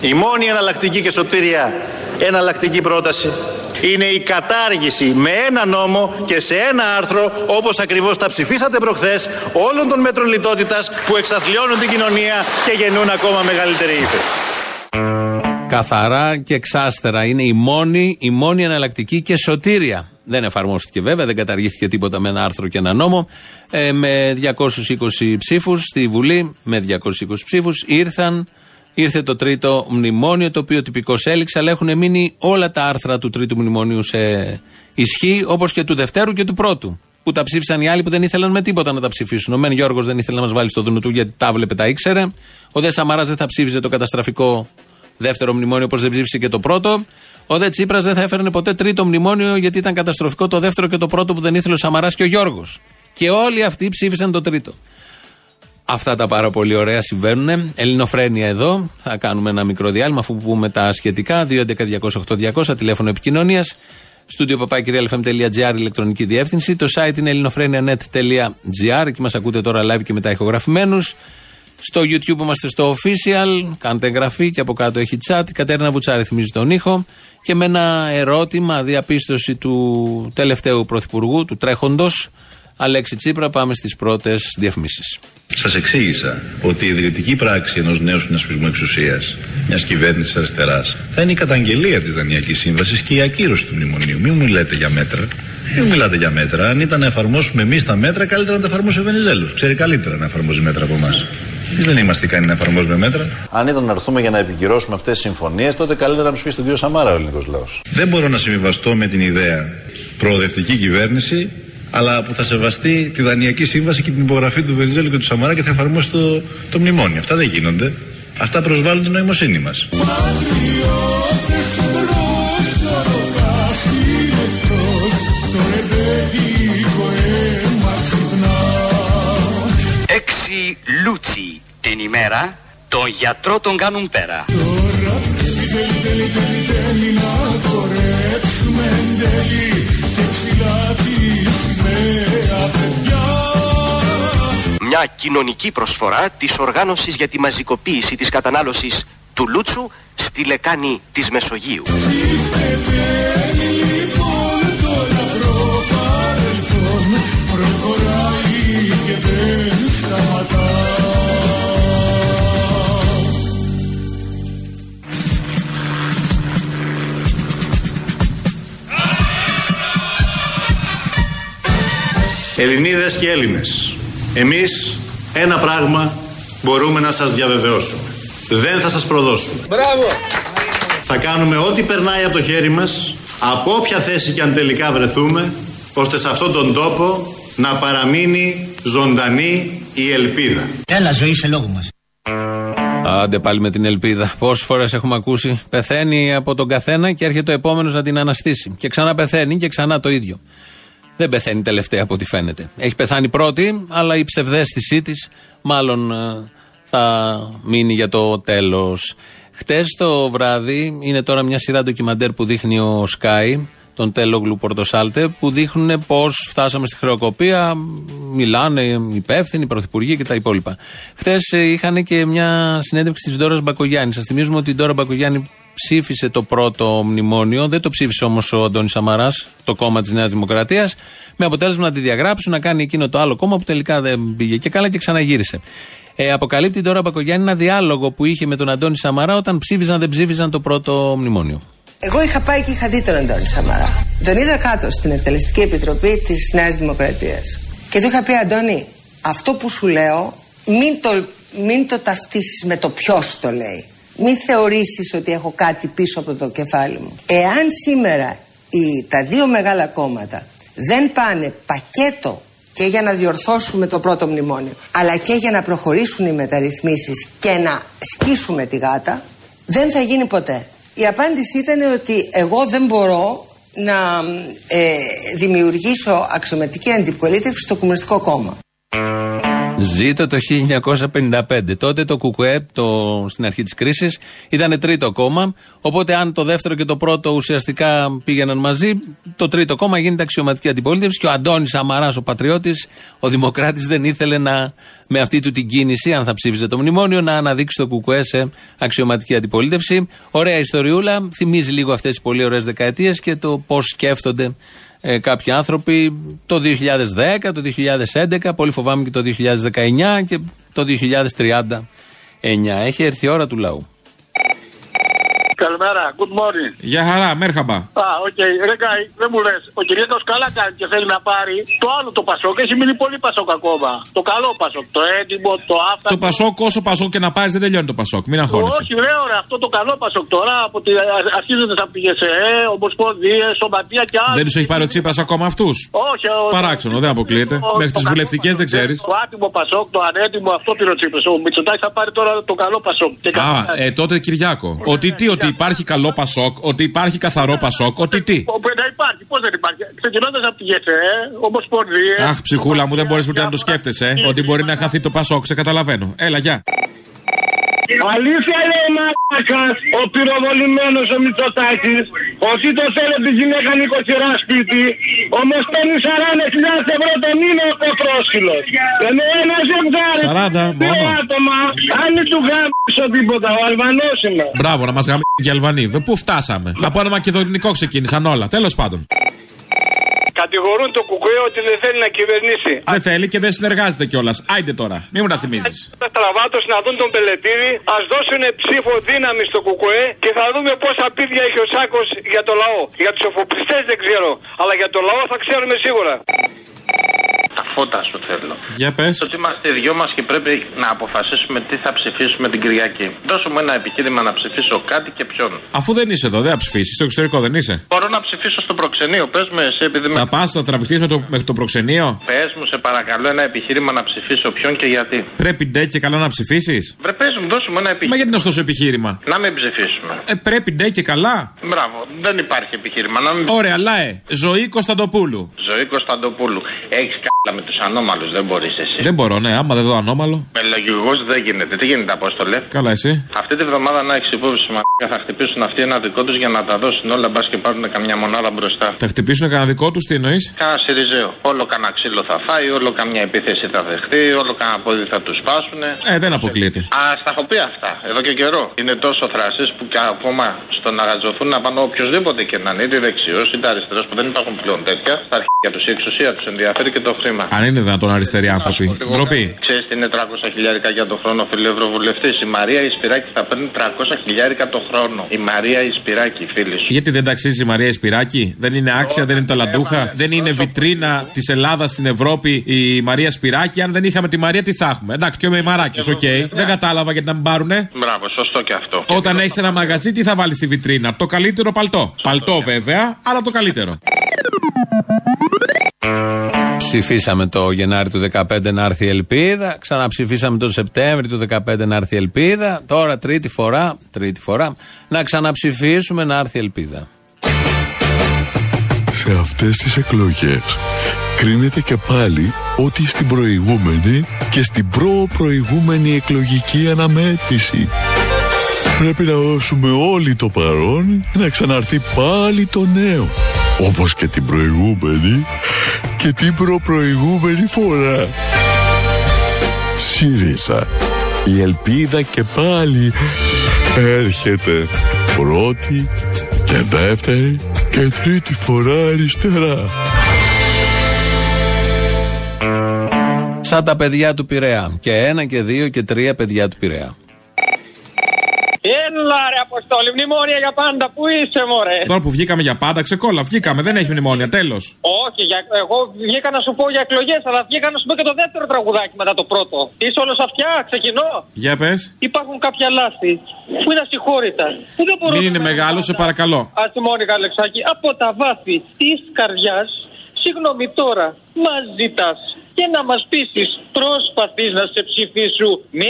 Speaker 18: Η μόνη εναλλακτική και σωτήρια εναλλακτική πρόταση είναι η κατάργηση με ένα νόμο και σε ένα άρθρο όπως ακριβώς τα ψηφίσατε προχθές όλων των μέτρων λιτότητας που εξαθλιώνουν την κοινωνία και γεννούν ακόμα μεγαλύτερη ύφεση.
Speaker 9: Καθαρά και εξάστερα είναι η μόνη, η μόνη εναλλακτική και σωτήρια. Δεν εφαρμόστηκε βέβαια, δεν καταργήθηκε τίποτα με ένα άρθρο και ένα νόμο. Ε, με 220 ψήφους στη Βουλή, με 220 ψήφους ήρθαν Ήρθε το τρίτο μνημόνιο, το οποίο τυπικώ έληξε, αλλά έχουν μείνει όλα τα άρθρα του τρίτου μνημονίου σε ισχύ, όπως και του δευτέρου και του πρώτου. Που τα ψήφισαν οι άλλοι που δεν ήθελαν με τίποτα να τα ψηφίσουν. Ο Μεν Γιώργος δεν ήθελε να μας βάλει στο δουνού του γιατί τα βλέπε, τα ήξερε. Ο Δε Σαμαράς δεν θα ψήφιζε το καταστραφικό δεύτερο μνημόνιο όπως δεν ψήφισε και το πρώτο. Ο Δε Τσίπρας δεν θα έφερνε ποτέ τρίτο μνημόνιο γιατί ήταν καταστροφικό το δεύτερο και το πρώτο που δεν ήθελε ο Σαμαράς και ο Γιώργος. Και όλοι αυτοί ψήφισαν το τρίτο. Αυτά τα πάρα πολύ ωραία συμβαίνουν. Ελληνοφρένια εδώ. Θα κάνουμε ένα μικρό διάλειμμα αφού πούμε τα σχετικά. 2.11.208.200 τηλέφωνο επικοινωνίας. Στούντιο παπάκυριαλfm.gr ηλεκτρονική διεύθυνση. Το site είναι ελληνοφρένια.net.gr. Εκεί μας ακούτε τώρα live και μετά ηχογραφημένου. Στο YouTube είμαστε στο official. Κάντε εγγραφή και από κάτω έχει chat. Η Κατέρινα Βουτσάρη θυμίζει τον ήχο. Και με ένα ερώτημα, διαπίστωση του τελευταίου πρωθυπουργού, του τρέχοντος, Αλέξη Τσίπρα, πάμε στις πρώτες διαφημίσεις.
Speaker 19: Σας εξήγησα ότι η ιδρυτική πράξη ενός νέου συνασπισμού εξουσίας, μιας κυβέρνησης αριστεράς, θα είναι η καταγγελία της Δανειακής Σύμβασης και η ακύρωση του μνημονίου. Μην μου λέτε για μέτρα. Μην μιλάτε για μέτρα. Αν ήταν να εφαρμόσουμε εμείς τα μέτρα, καλύτερα να τα εφαρμόσει ο Βενιζέλος. Ξέρει καλύτερα να εφαρμόζει μέτρα από εμάς. Εμείς δεν είμαστε ικανοί να εφαρμόζουμε μέτρα.
Speaker 18: Αν ήταν να έρθουμε για να επικυρώσουμε αυτές τις συμφωνίες, τότε καλύτερα να ψηφίσει τον κύριο Σαμάρα ο ελληνικός λαός.
Speaker 19: Δεν μπορώ να συμβιβαστώ με την ιδέα προοδευτική κυβέρνηση αλλά που θα σεβαστεί τη Δανειακή Σύμβαση και την υπογραφή του Βενιζέλου και του Σαμαρά και θα εφαρμόσει το, το μνημόνιο. Αυτά δεν γίνονται. Αυτά προσβάλλουν την νοημοσύνη μας.
Speaker 8: Έξι λούτσι την ημέρα, τον γιατρό τον κάνουν πέρα.
Speaker 20: Μια κοινωνική προσφορά της οργάνωσης για τη μαζικοποίηση της κατανάλωσης του Λούτσου στη λεκάνη της Μεσογείου.
Speaker 4: Προχωράει
Speaker 18: Ελληνίδες και Έλληνες, εμείς ένα πράγμα μπορούμε να σας διαβεβαιώσουμε. Δεν θα σας προδώσουμε.
Speaker 21: Μπράβο!
Speaker 18: Θα κάνουμε ό,τι περνάει από το χέρι μας, από όποια θέση και αν τελικά βρεθούμε, ώστε σε αυτόν τον τόπο να παραμείνει ζωντανή η ελπίδα.
Speaker 20: Έλα ζωή σε λόγος μας.
Speaker 9: Άντε πάλι με την ελπίδα. Πόσες φορές έχουμε ακούσει. Πεθαίνει από τον καθένα και έρχεται ο επόμενος να την αναστήσει. Και ξανά πεθαίνει και ξανά το ίδιο. Δεν πεθαίνει τελευταία από ό,τι φαίνεται. Έχει πεθάνει πρώτη, αλλά η ψευδέστησή της μάλλον ε, θα μείνει για το τέλος. Χτες το βράδυ, είναι τώρα μια σειρά ντοκιμαντέρ που δείχνει ο Sky, τον Τέλογλου Πορτοσάλτε, που δείχνουν πώς φτάσαμε στη χρεοκοπία. Μιλάνε οι υπεύθυνοι, οι πρωθυπουργοί και τα υπόλοιπα. Χτες είχαν και μια συνέντευξη της Ντόρας Μπακογιάννη. Σας θυμίζουμε ότι η Ντόρα Μπακογιάννη ψήφισε το πρώτο μνημόνιο. Δεν το ψήφισε όμως ο Αντώνης Σαμαράς, το κόμμα της Νέας Δημοκρατίας. Με αποτέλεσμα να τη διαγράψουν, να κάνει εκείνο το άλλο κόμμα που τελικά δεν πήγε και καλά και ξαναγύρισε. Ε, αποκαλύπτει τώρα Μπακογιάννη ένα διάλογο που είχε με τον Αντώνη Σαμαρά όταν ψήφιζαν δεν ψήφιζαν το πρώτο μνημόνιο.
Speaker 22: Εγώ είχα πάει και είχα δει τον Αντώνη Σαμαρά. Τον είδα κάτω στην Εκτελεστική Επιτροπή της Νέας Δημοκρατίας. Και του είχα πει, Αντώνη, αυτό που σου λέω, μην το, μην το ταυτίσεις με το ποιος το λέει. Μην θεωρήσεις ότι έχω κάτι πίσω από το κεφάλι μου. Εάν σήμερα οι, τα δύο μεγάλα κόμματα δεν πάνε πακέτο και για να διορθώσουμε το πρώτο μνημόνιο αλλά και για να προχωρήσουν οι μεταρρυθμίσεις και να σκίσουμε τη γάτα δεν θα γίνει ποτέ. Η απάντηση ήταν ότι εγώ δεν μπορώ να ε, δημιουργήσω αξιωματική αντιπολίτευση στο Κομμουνιστικό Κόμμα.
Speaker 9: Ζήτω το 1955. Τότε το ΚΚΕ, το, στην αρχή της κρίσης, ήταν τρίτο κόμμα. Οπότε, αν το δεύτερο και το πρώτο ουσιαστικά πήγαιναν μαζί, το τρίτο κόμμα γίνεται αξιωματική αντιπολίτευση. Και ο Αντώνης Αμαράς, ο πατριώτης, ο Δημοκράτης, δεν ήθελε να, με αυτή του την κίνηση, αν θα ψήφιζε το μνημόνιο, να αναδείξει το ΚΚΕ σε αξιωματική αντιπολίτευση. Ωραία ιστοριούλα. Θυμίζει λίγο αυτές τις πολύ ωραίες δεκαετίες και το πώς σκέφτονται ε, κάποιοι άνθρωποι το 2010, το 2011, πολύ φοβάμαι και το 2019 και το 2039. Έχει έρθει η ώρα του λαού.
Speaker 23: Καλημέρα, good morning.
Speaker 9: Γεια χαρά, merhaba.
Speaker 23: Α, οκ, ρε Γκάι, δεν μου λες. Ο Κυριάκος καλά κάνει και θέλει να πάρει το άλλο το Πασόκ. Έχει μείνει πολύ Πασόκ ακόμα. Το καλό Πασόκ, το έντιμο, το άφθαρτο.
Speaker 24: Το Πασόκ, όσο Πασόκ και να πάρεις, δεν τελειώνει το Πασόκ. Μην αγχώνεσαι.
Speaker 23: Όχι, ρε, ωραία, αυτό το καλό Πασόκ τώρα από τη, αρχίζοντας από τη ΓΣΕΕ, Ομοσπονδίες, Σωματεία και άλλα.
Speaker 24: Δεν τους έχει πάρει ο Τσίπρας ακόμα αυτούς;
Speaker 23: Όχι, ο,
Speaker 24: Παράξενο, δεν αποκλείεται. Μέχρι τις βουλευτικές δεν ξέρεις.
Speaker 23: Το άτιμο Πασόκ, το ανέτοιμο, αυτό πήρε ο Τσίπρας. Ο Μητσοτάκης θα πάρει τώρα το καλό Πασόκ.
Speaker 24: Α, ε, τότε Κυριάκος. Ότι τι, ότι υπάρχει καλό Πασόκ, ότι υπάρχει καθαρό Πασόκ, ότι τι;
Speaker 23: Δεν υπάρχει, πώς δεν υπάρχει. Ξεκινώντας από τη ΓΕΣΕ, Ομοσπονδίες.
Speaker 24: Αχ, ψυχούλα μου, δεν μπορείς ούτε να το σκέφτεσαι. ε, Ότι μπορεί να χαθεί το Πασόκ, σε καταλαβαίνω. Έλα, γεια.
Speaker 23: Αλήθεια λέει μαλάκας ο πυροβολημένος ο Μητσοτάκης ότι το θέλω τη γυναίκα νοικοκυρά σπίτι όμως παίρνει 40.000 ευρώ το μήνα ο πρόσκυλος ενώ ένας ζευγάρι
Speaker 24: 40
Speaker 23: δύο
Speaker 24: μόνο.
Speaker 23: άτομα αν μην του γάμισω τίποτα ο Αλβανός είναι
Speaker 24: Μπράβο, να μας γαμίσει και οι Αλβανοί. Βε, Πού φτάσαμε; Από ένα μακεδονικό ξεκίνησαν όλα. Τέλος πάντων.
Speaker 23: Κατηγορούν το κουκουέ ότι δεν θέλει να κυβερνήσει.
Speaker 24: Δεν θέλει και δεν συνεργάζεται κιόλας. Άιντε τώρα. Μην μου τα θυμίζεις.
Speaker 23: Τα στραβάτος να δουν τον Πελετήρη, ας δώσουν ψήφο δύναμη στο κουκουέ και θα δούμε πόσα πίδια έχει ο Σάκος για το λαό. Για τους εφοπλιστές δεν ξέρω, αλλά για το λαό θα ξέρουμε σίγουρα.
Speaker 25: Τα φώτα σου θέλω.
Speaker 24: Για πες.
Speaker 25: Ότι είμαστε οι δυο μας και πρέπει να αποφασίσουμε τι θα ψηφίσουμε την Κυριακή. Δώσω μου ένα επιχείρημα να ψηφίσω κάτι και ποιον.
Speaker 24: Αφού δεν είσαι εδώ, δεν θα ψηφίσεις. Στο εξωτερικό δεν είσαι.
Speaker 25: Μπορώ να ψηφίσω στο προξενείο. Πες με εσύ, επειδή με.
Speaker 24: Θα πας, θα τραβηχτείς με το, με το προξενείο;
Speaker 25: Πες μου, σε παρακαλώ, ένα επιχείρημα να ψηφίσω ποιον και γιατί.
Speaker 24: Πρέπει ντε και καλά να ψηφίσεις;
Speaker 25: Βρε, πες μου, δώσου μου ένα επιχείρημα.
Speaker 24: Μα γιατί είναι ωστόσο επιχείρημα;
Speaker 25: Να μην ψηφίσουμε.
Speaker 24: Ε, πρέπει ντε και καλά.
Speaker 25: Μπράβο, δεν υπάρχει επιχείρημα. Να μην...
Speaker 24: Ωραία, λαέ. Ζωή Κωνσταντοπούλου.
Speaker 25: Ζωή Κωνσταντοπούλου. Έχεις καλά με τους ανώμαλους, δεν μπορείς εσύ.
Speaker 24: Δεν μπορώ, ναι, άμα δεν δω ανώμαλο.
Speaker 25: Με λογικό δεν γίνεται. Τι γίνεται, Απόστολε;
Speaker 24: Καλά, εσύ.
Speaker 25: Αυτή τη βδομάδα να έχεις υπόψη μα θα χτυπήσουν αυτοί ένα δικό τους για να τα δώσουν όλα μπας και πάρουν καμιά μονάδα μπροστά.
Speaker 24: Θα χτυπήσουν κανένα δικό τους, τι εννοείς;
Speaker 25: Κάνα Σιριζέο. Όλο κανένα ξύλο θα φάει, όλο καμιά επίθεση θα δεχτεί, όλο κανένα πόδι θα τους σπάσουν.
Speaker 24: Ε, δεν αποκλείεται.
Speaker 25: Α, στα έχω πει αυτά εδώ και καιρό. Είναι τόσο θράσει που και ακόμα στο να γατζωθούν να πάνε οποιοδήποτε και να είναι, είτε δεξιός είτε αριστερός που δεν υπάρχουν πλέον τέτοια. Στα αρχαία τους η εξουσία τους ενδιαφέρει και το χρήμα.
Speaker 26: Αν είναι δυνατόν αριστεροί άνθρωποι. Ντροπή.
Speaker 25: Ξέρεις τι είναι 300 χιλιάρικα για το χρόνο, φίλε Ευρωβουλευτής; Η Μαρία Ισπυράκη θα παίρνει 300 χιλιάρικα το χρόνο. Η Μαρία Ισπυράκη, φίλη σου.
Speaker 26: Γιατί δεν τ' αξίζει η Μαρία Σπυράκη, δεν είναι άξια, δεν είναι ταλαντούχα, δεν είναι βιτρίνα της Ελλάδας στην Ευρώπη η Μαρία Σπυράκη; Αν δεν είχαμε τη Μαρία, τι θα έχουμε; Εντάξει, και ο Μεϊμαράκη, οκ. Δεν κατάλαβα γιατί να μην πάρουνε.
Speaker 25: Μπράβο, σωστό και αυτό.
Speaker 26: Όταν έχεις ένα μαγαζί, τι θα βάλεις στη βιτρίνα; Το καλύτερο παλτό. Παλτό βέβαια, αλλά το καλύτερο.
Speaker 9: Ψηφίσαμε το Γενάρη του 2015 να έρθει η Ελπίδα. Ξαναψηφίσαμε το Σεπτέμβρη του 2015 να έρθει η Ελπίδα. Τώρα τρίτη φορά, τρίτη φορά, να ξαναψηφίσουμε να έρθει η Ελπίδα.
Speaker 27: Σε αυτές τις εκλογές κρίνεται και πάλι ότι στην προηγούμενη και στην προ-προηγούμενη εκλογική αναμέτρηση. Πρέπει να δώσουμε όλοι το παρόν και να ξαναρθεί πάλι το νέο. Όπως και την προηγούμενη και την προπροηγούμενη φορά. ΣΥΡΙΖΑ. Η ελπίδα και πάλι έρχεται πρώτη και δεύτερη και τρίτη φορά αριστερά.
Speaker 9: Σαν τα παιδιά του Πειραιά. Και ένα και δύο και τρία παιδιά του Πειραιά.
Speaker 23: Έλα ρε Αποστόλη, μνημόνια για πάντα, πού είσαι μωρέ;
Speaker 26: Τώρα που βγήκαμε για πάντα, ξεκόλα, βγήκαμε, δεν έχει μνημόνια, τέλος.
Speaker 23: Όχι, για, εγώ βγήκα να σου πω για εκλογές, αλλά βγήκα να σου πω και το δεύτερο τραγουδάκι μετά το πρώτο. Είσαι όλος αυτιά, ξεκινώ.
Speaker 26: Για πες.
Speaker 23: Υπάρχουν κάποια λάθη που είναι ασυγχώρητα; Που δεν μπορώ
Speaker 26: Μην
Speaker 23: να
Speaker 26: είναι
Speaker 23: τα
Speaker 26: μεγάλο, σε παρακαλώ.
Speaker 23: Αστιμόνικα Αλεξάκη, από τα βάθη της καρδιάς, συγγνώμη τώρα, μα ζητά και να μας πείσεις. Προσπαθείς να σε ψηφίσου με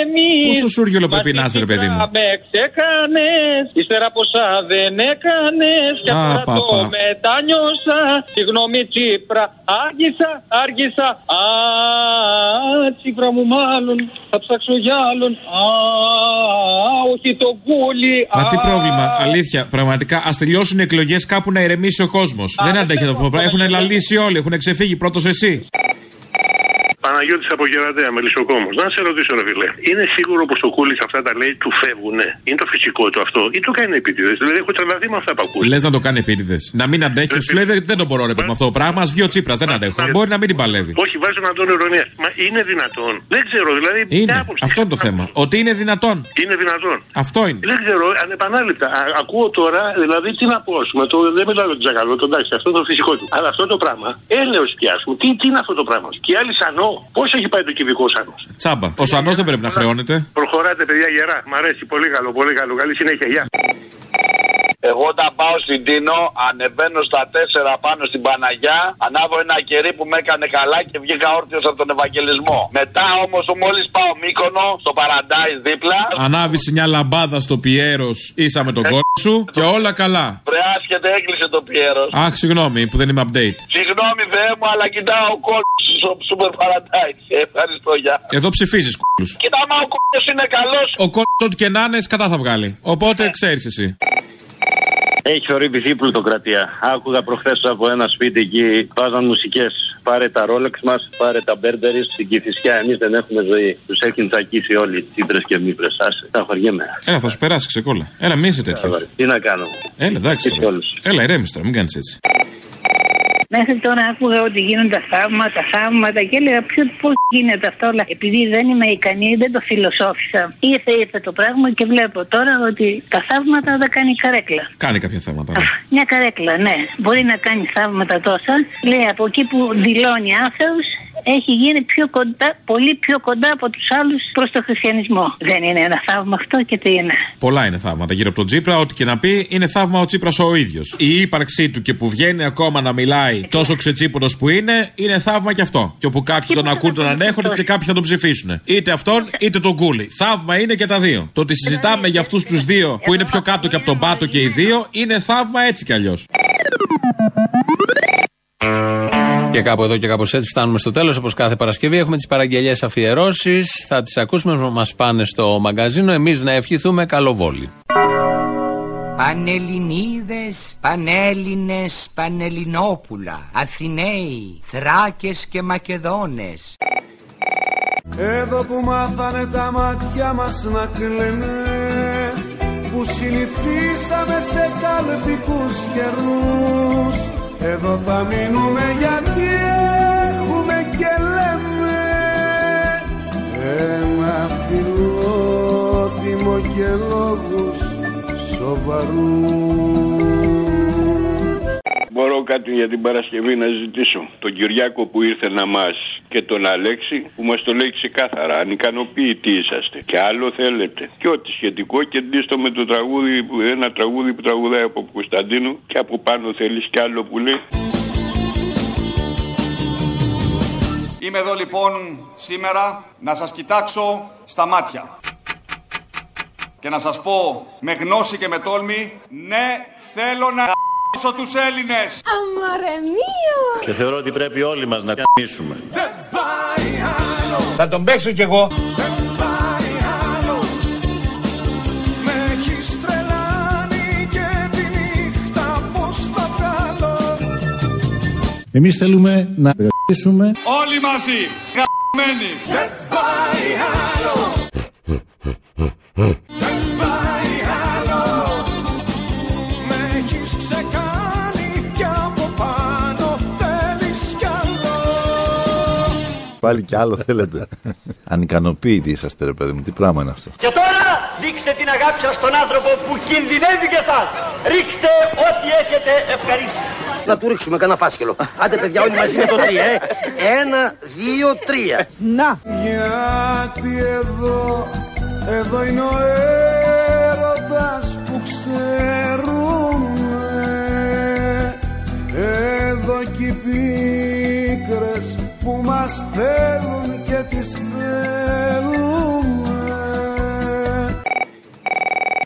Speaker 23: εμείς.
Speaker 26: Πόσο σούργελο πρέπει να είσαι, ρε παιδί μου;
Speaker 23: Με ξέκανες, ύστερα ποσά δεν έκανες. Και
Speaker 26: Α,
Speaker 23: τώρα το
Speaker 26: παπα.
Speaker 23: μετάνιωσα. Συγγνώμη, Τσίπρα, άργησα, άργησα. Α, Τσίπρα μου, μάλλον θα ψάξω για άλλον. Α, όχι το κούλι.
Speaker 26: Μα
Speaker 23: Α,
Speaker 26: τι πρόβλημα, αλήθεια, πραγματικά ας τελειώσουν οι εκλογές κάπου να ηρεμήσει ο κόσμος. Δεν αντέχει αυτό το πράγμα. Έχουν λαλήσει όλοι, έχουν ξεφύγει πρώτος εσύ.
Speaker 28: Παναγιώτης από Γεραντέα, μελισσοκόμος. Να σε ρωτήσω, ρε φιλέ. Είναι σίγουρο πως το κούλι αυτά τα λέει του φεύγουνε; Είναι το φυσικό του αυτό ή το κάνει επίτηδες; Δηλαδή έχω τρελαθεί με αυτά που ακούω.
Speaker 26: Λες να το κάνει επίτηδες. Να μην αντέχει, σου λέει δεν, δεν το μπορώ ρε παιδί με αυτό το πράγμα. Α βγει ο Τσίπρας, δεν αντέχω. Μπορεί να μην την παλεύει.
Speaker 28: Όχι, βάζω να τον ηρωνίας. Μα είναι δυνατόν; Δεν ξέρω, δηλαδή. ποια
Speaker 26: Είναι.
Speaker 28: άποψη.
Speaker 26: Αυτό είναι το θέμα. Ότι είναι δυνατόν.
Speaker 28: Είναι δυνατόν.
Speaker 26: Αυτό είναι.
Speaker 28: Δεν ξέρω, ανεπανάληπτα. Α, ακούω τώρα, δηλαδή τι να πω, ας πούμε, το, δεν μιλάω για τον Τζακαλό, τον εντάξει, αυτό είναι το φυσικό του. Αλλά αυτό το πράγμα, έλεος πια, ας πούμε, τι, τι είναι αυτό το πράγμα; Και οι άλλοι σανό, πώς έχει πάει το κυβικό σανό.
Speaker 26: Τσάμπα. Ο Σανό δεν πρέπει να χρεώνεται.
Speaker 28: Προχωράτε, παιδιά, γερά. Μ' αρέσει, πολύ καλό, πολύ καλό. Καλή συνέχεια, γεια.
Speaker 29: Εγώ όταν πάω στην Τίνο, ανεβαίνω στα τέσσερα πάνω στην Παναγιά, ανάβω ένα κερί που με έκανε καλά και βγήκα όρθιος από τον Ευαγγελισμό. Μετά όμως, μόλις πάω Μύκονο, στο Παραντάις δίπλα.
Speaker 26: Ανάβεις μια λαμπάδα στο Πιέρος, ίσα με τον κόσμο σου και όλα καλά.
Speaker 29: Βρε άσχετε, έκλεισε το Πιέρος.
Speaker 26: Αχ, συγγνώμη που δεν είμαι update.
Speaker 29: Συγγνώμη, Θεέ μου, αλλά κοιτάω ο κόσμο στο Σούπερ Παραντάι. Ευχαριστώ, γεια.
Speaker 26: Εδώ ψηφίζεις κούλου.
Speaker 29: Κοίτα, μα ο κόσμο είναι καλός.
Speaker 26: Ο κόσμο ό,τι και να είναι, κατά θα βγάλει. Οπότε ξέρεις εσύ.
Speaker 30: Έχει θορύβη πλουτοκρατία. Άκουγα προχθές από ένα σπίτι εκεί, βάζαν μουσικές. Πάρε τα ρόλεξ μας, πάρε τα μπέρμπερι στην κυφισιά. Εμείς δεν έχουμε ζωή. Τους έχεις τσακίσει όλοι, τσίπρες και μήπρε. Άσε, τα χωριέμαι.
Speaker 26: Έλα, θα σου περάσει ξεκόλα. Έλα, μην είσαι τέτοιος.
Speaker 30: Τι να κάνω.
Speaker 26: Έλα, εντάξει.
Speaker 30: Έτσι
Speaker 26: τώρα.
Speaker 30: όλους.
Speaker 26: Έλα, ηρέμησε τώρα, μην κάνεις έτσι.
Speaker 24: Μέχρι τώρα άκουγα ότι γίνονται θαύματα, θαύματα και έλεγα ποιο πώς γίνεται αυτό; Αλλά επειδή δεν είμαι ικανή, δεν το φιλοσόφισα. Ήρθε, ήρθε το πράγμα και βλέπω τώρα ότι τα θαύματα τα κάνει η καρέκλα.
Speaker 26: Κάνει κάποια θέματα. ναι.
Speaker 24: Μια καρέκλα, ναι. Μπορεί να κάνει θαύματα τόσα. Λέει από εκεί που δηλώνει άθεος έχει γίνει πιο κοντά, πολύ πιο κοντά από τους άλλους προς το χριστιανισμό. Δεν είναι ένα θαύμα αυτό και τι είναι.
Speaker 26: Πολλά είναι θαύματα γύρω από τον Τσίπρα. Ό,τι και να πει είναι θαύμα ο Τσίπρα ο ίδιος. Η ύπαρξή του και που βγαίνει ακόμα να μιλάει τόσο ξετσίπουρο που είναι, είναι θαύμα και αυτό. Και όπου κάποιοι τον ακούν, τον ανέχονται και κάποιοι θα τον ψηφίσουν. Είτε αυτόν είτε τον κούλι. Θαύμα είναι και τα δύο. Το ότι συζητάμε για αυτούς τους δύο που είναι πιο κάτω και από τον πάτο και οι δύο είναι θαύμα έτσι κι αλλιώς.
Speaker 9: Και κάπου εδώ και κάπως έτσι φτάνουμε στο τέλος. Όπως κάθε Παρασκευή έχουμε τις παραγγελίε αφιερώσεις. Θα τις ακούσουμε, μας πάνε στο μαγκαζίνο. Εμείς να ευχηθούμε καλό βόλι.
Speaker 31: Πανελληνίδες, Πανέλληνες, Πανελληνόπουλα, Αθηναίοι, Θράκες και Μακεδόνες.
Speaker 32: Εδώ που μάθανε τα μάτια μας να κλαίνε Που συνηθίσαμε σε καλπικούς καιρούς εδώ θα μείνουμε γιατί έχουμε και λέμε Ένα φιλότιμο και λόγους σοβαρούς.
Speaker 33: Μπορώ κάτι για την Παρασκευή να ζητήσω. Τον Κυριάκο που ήρθε να μας και τον Αλέξη που μας το λέει ξεκάθαρα. Ανικανοποιητοί είσαστε. Και άλλο θέλετε. Και ό,τι σχετικό και ντύστο με το τραγούδι, που- ένα τραγούδι που τραγουδάει από Κωνσταντίνου και από πάνω θέλεις κι άλλο που λέει.
Speaker 34: Είμαι εδώ λοιπόν σήμερα να σας κοιτάξω στα μάτια και να σας πω με γνώση και με τόλμη ναι θέλω να γαμίσω τους Έλληνες.
Speaker 35: Αμαρεμίο!
Speaker 18: Και θεωρώ ότι πρέπει όλοι μας να κ***ήσουμε.
Speaker 34: Θα τον παίξω κι εγώ.
Speaker 4: Με έχεις τρελάνει και τη νύχτα πως θα βγάλω
Speaker 18: Εμείς θέλουμε να κ***ήσουμε
Speaker 34: Όλοι μαζί, γαμμένοι.
Speaker 4: Δεν πάει άλλο
Speaker 36: Πάλι κι άλλο θέλετε. Ανικανοποίητοι είσαστε, ρε παιδί μου. Τι πράγμα είναι αυτό.
Speaker 37: Και τώρα δείξτε την αγάπη σας στον άνθρωπο που κινδυνεύει και εσάς. Ρίξτε ό,τι έχετε ευχαρίστηση.
Speaker 38: Να του ρίξουμε κανένα φάσκελο. Άντε παιδιά όλοι μαζί με το τρία, ε. Ένα, δύο, τρία. Να.
Speaker 32: Γιατί εδώ, εδώ είναι ο έρωτας που ξέρουμε που μας θέλουν και τις θέλουμε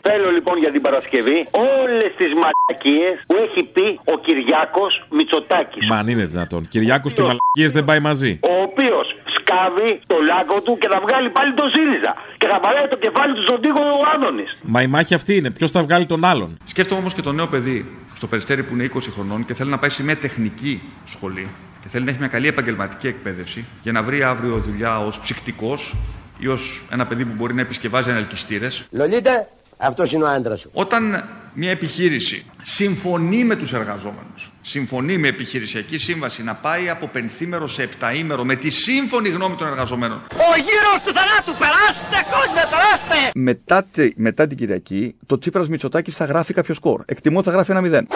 Speaker 39: Θέλω λοιπόν για την Παρασκευή όλες τις μαλακίες που έχει πει ο Κυριάκος Μητσοτάκης.
Speaker 26: Μα αν είναι δυνατόν. Κυριάκος και μαλακίες δεν πάει μαζί.
Speaker 39: Ο οποίος σκάβει το λάκκο του και θα βγάλει πάλι τον ΣΥΡΙΖΑ. Και θα βαράει το κεφάλι του στον τοίχο ο Άδωνης.
Speaker 26: Μα η μάχη αυτή είναι. Ποιος θα βγάλει τον άλλον;
Speaker 34: Σκέφτομαι όμως και το νέο παιδί στο Περιστέρι που είναι 20 χρονών και θέλει να πάει σε μια τεχνική σχολή και θέλει να έχει μια καλή επαγγελματική εκπαίδευση για να βρει αύριο δουλειά ως ψυκτικός ή ως ένα παιδί που μπορεί να επισκευάζει ανελκυστήρες.
Speaker 38: Λολίτε, αυτός είναι ο άντρας σου.
Speaker 34: Όταν μια επιχείρηση συμφωνεί με τους εργαζόμενους, συμφωνεί με επιχειρησιακή σύμβαση να πάει από πενθήμερο σε επταήμερο με τη σύμφωνη γνώμη των εργαζομένων.
Speaker 37: Ο γύρος του θανάτου, περάστε κόσμο, περάστε.
Speaker 34: Μετά, τη- μετά την Κυριακή, το Τσίπρας Μητσοτάκης θα γράφει κάποιο σκορ. Εκτιμώ ότι θα γράφει ένα μηδέν.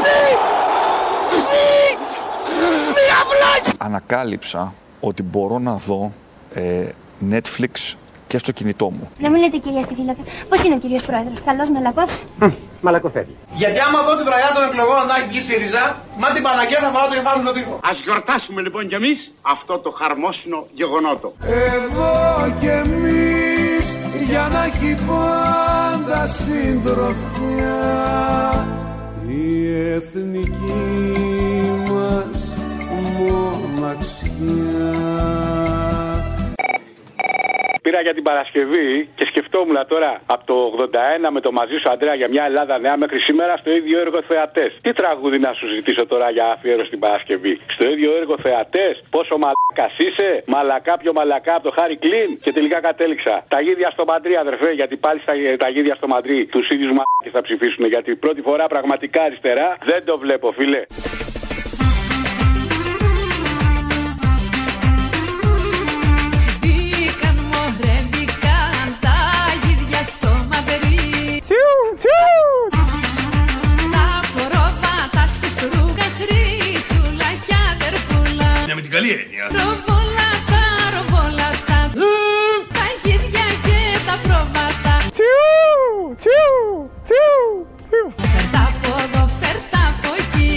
Speaker 34: Ανακάλυψα ότι μπορώ να δω ε, Netflix και στο κινητό μου.
Speaker 40: Να μην λέτε κυρία Στυφίλακα. Πώς είναι ο κύριος Πρόεδρος, καλός μαλακός;
Speaker 38: Μαλακοφεύγει.
Speaker 3: Γιατί άμα δω τη βραδιά των εκλογών να έχει βγει ΣΥΡΙΖΑ, μα την Παναγία θα πάω το κεφάλι μου στον τοίχο.
Speaker 41: Ας γιορτάσουμε λοιπόν κι εμείς αυτό το χαρμόσυνο γεγονότο.
Speaker 32: Εδώ κι εμείς για να έχει πάντα συντροφιά η εθνική μας μοναξιά.
Speaker 33: Πήρα για την Παρασκευή και σκεφτόμουν τώρα από το 81 με το μαζί σου Αντρέα για μια Ελλάδα νέα μέχρι σήμερα στο ίδιο έργο θεατές. Τι τραγούδι να σου ζητήσω τώρα για αφιέρωση την Παρασκευή; Στο ίδιο έργο θεατές, πόσο μαλακά είσαι, μαλακά πιο μαλακά από το Χάρι Κλίν; Και τελικά κατέληξα. Τα γίδια στο Μαντρί, αδερφέ, γιατί πάλι στα, τα γίδια στο Μαντρί τους ίδιους μαλακέ θα ψηφίσουν. Γιατί πρώτη φορά πραγματικά αριστερά δεν το βλέπω, φίλε.
Speaker 34: Καλή έννοια.
Speaker 4: Ροβολάτα, ροβολάτα Τα γίδια και τα προβάτα Τσιου! Τσιου! Τσιου! Τσιου! Φέρτα από εδώ, φέρτα από εκεί.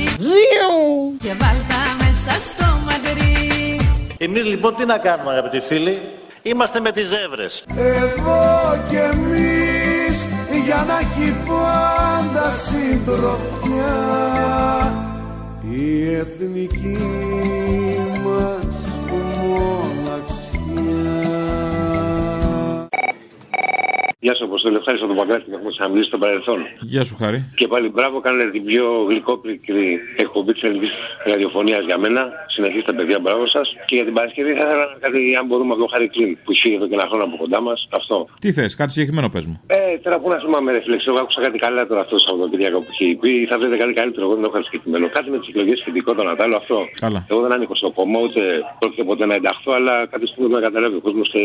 Speaker 4: Και βάλτα μέσα στο μαδερί
Speaker 18: Εμείς λοιπόν τι να κάνουμε αγαπητοί φίλοι; Είμαστε με τις ζεύρες.
Speaker 32: Εδώ κι εμείς για να έχει πάντα συντροφιά η εθνική
Speaker 28: Γεια σα, Αποστόλη. Ευχαριστώ τον Παγκράτη που έχουμε συναντήσει στο παρελθόν.
Speaker 26: Γεια σου, Χάρη.
Speaker 28: Και πάλι μπράβο, κάνετε την πιο γλυκόπικρη εκπομπή της ελληνικής ραδιοφωνίας για μένα. Συνεχίστε, παιδιά, μπράβο σας. Και για την Παρασκευή θα ήθελα κάτι, αν μπορούμε, από το Χάρη Κλίν που ισχύει εδώ και ένα χρόνο από κοντά μας. Αυτό.
Speaker 26: Τι θες, κάτι συγκεκριμένο πες μου.
Speaker 28: Ε, τώρα που να θυμάμαι, ρε φίλε, ξέρω, άκουσα κάτι καλά τώρα αυτό το Σαββατοκύριακο που είχε πει. Θα βρείτε κάτι καλύτερο, εγώ δεν το είχα σκεφτημένο. Κάτι με τις εκλογές σχετικό τον Νατάλο, αυτό.
Speaker 26: Καλά.
Speaker 28: Εγώ δεν ανήκω στο κόμμα, ούτε πρόκειται ποτέ να ενταχθώ, αλλά κάτι στιγμή πρέπει να καταλάβει ο κόσμος και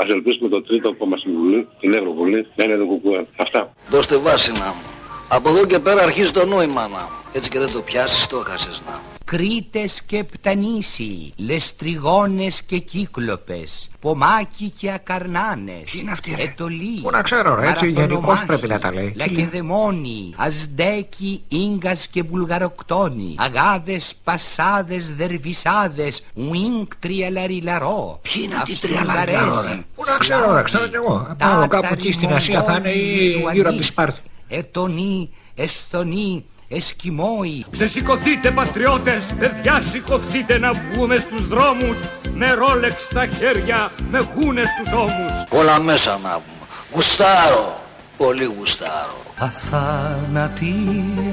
Speaker 28: α ελπίσουμε το τρίτο κόμμα στην Βουλή, την Ευρωβουλή, να είναι το κουκουέ. Αυτά.
Speaker 38: Δώστε βάση να μου.
Speaker 8: Από εδώ και πέρα αρχίζει το νόημα να. Έτσι και δεν το πιάσεις, το έχασες να.
Speaker 31: Κρήτες και πτανήσιοι, λεστριγόνες και κύκλοπες, πομάκι και ακαρνάνες, Τι είναι
Speaker 27: αυτή, ρε;
Speaker 31: ετολοί,
Speaker 27: Πού να ξέρω, ρε, έτσι
Speaker 31: μαραθωνομάχοι,
Speaker 27: γενικώς πρέπει να τα λέει.
Speaker 31: Λακεδαιμόνοι, Αζντέκοι, Ίγκας και Βουλγαροκτόνοι, Αγάδες, Πασάδες, Δερβισάδες, Ουίνκ, Τριαλαριλαρό.
Speaker 27: Ποιοι είναι αυτοί οι τριαλαριλαρό, ρε; Πού να ξέρω, ρε, ξέρω κι εγώ. Πάω κάπου εκεί στην Ασία θα είναι ή γύρω από τη Σπάρτη.
Speaker 31: Ετονοί, Εσθονοί, Εσκιμόοι.
Speaker 4: Ξεσηκωθείτε πατριώτες, παιδιά σηκωθείτε να βγούμε στους δρόμους με ρόλεξ στα χέρια, με γούνες στους ώμους.
Speaker 8: Όλα μέσα να πούμε. Γουστάρω. Πολύ γουστάρω.
Speaker 31: Αθάνατη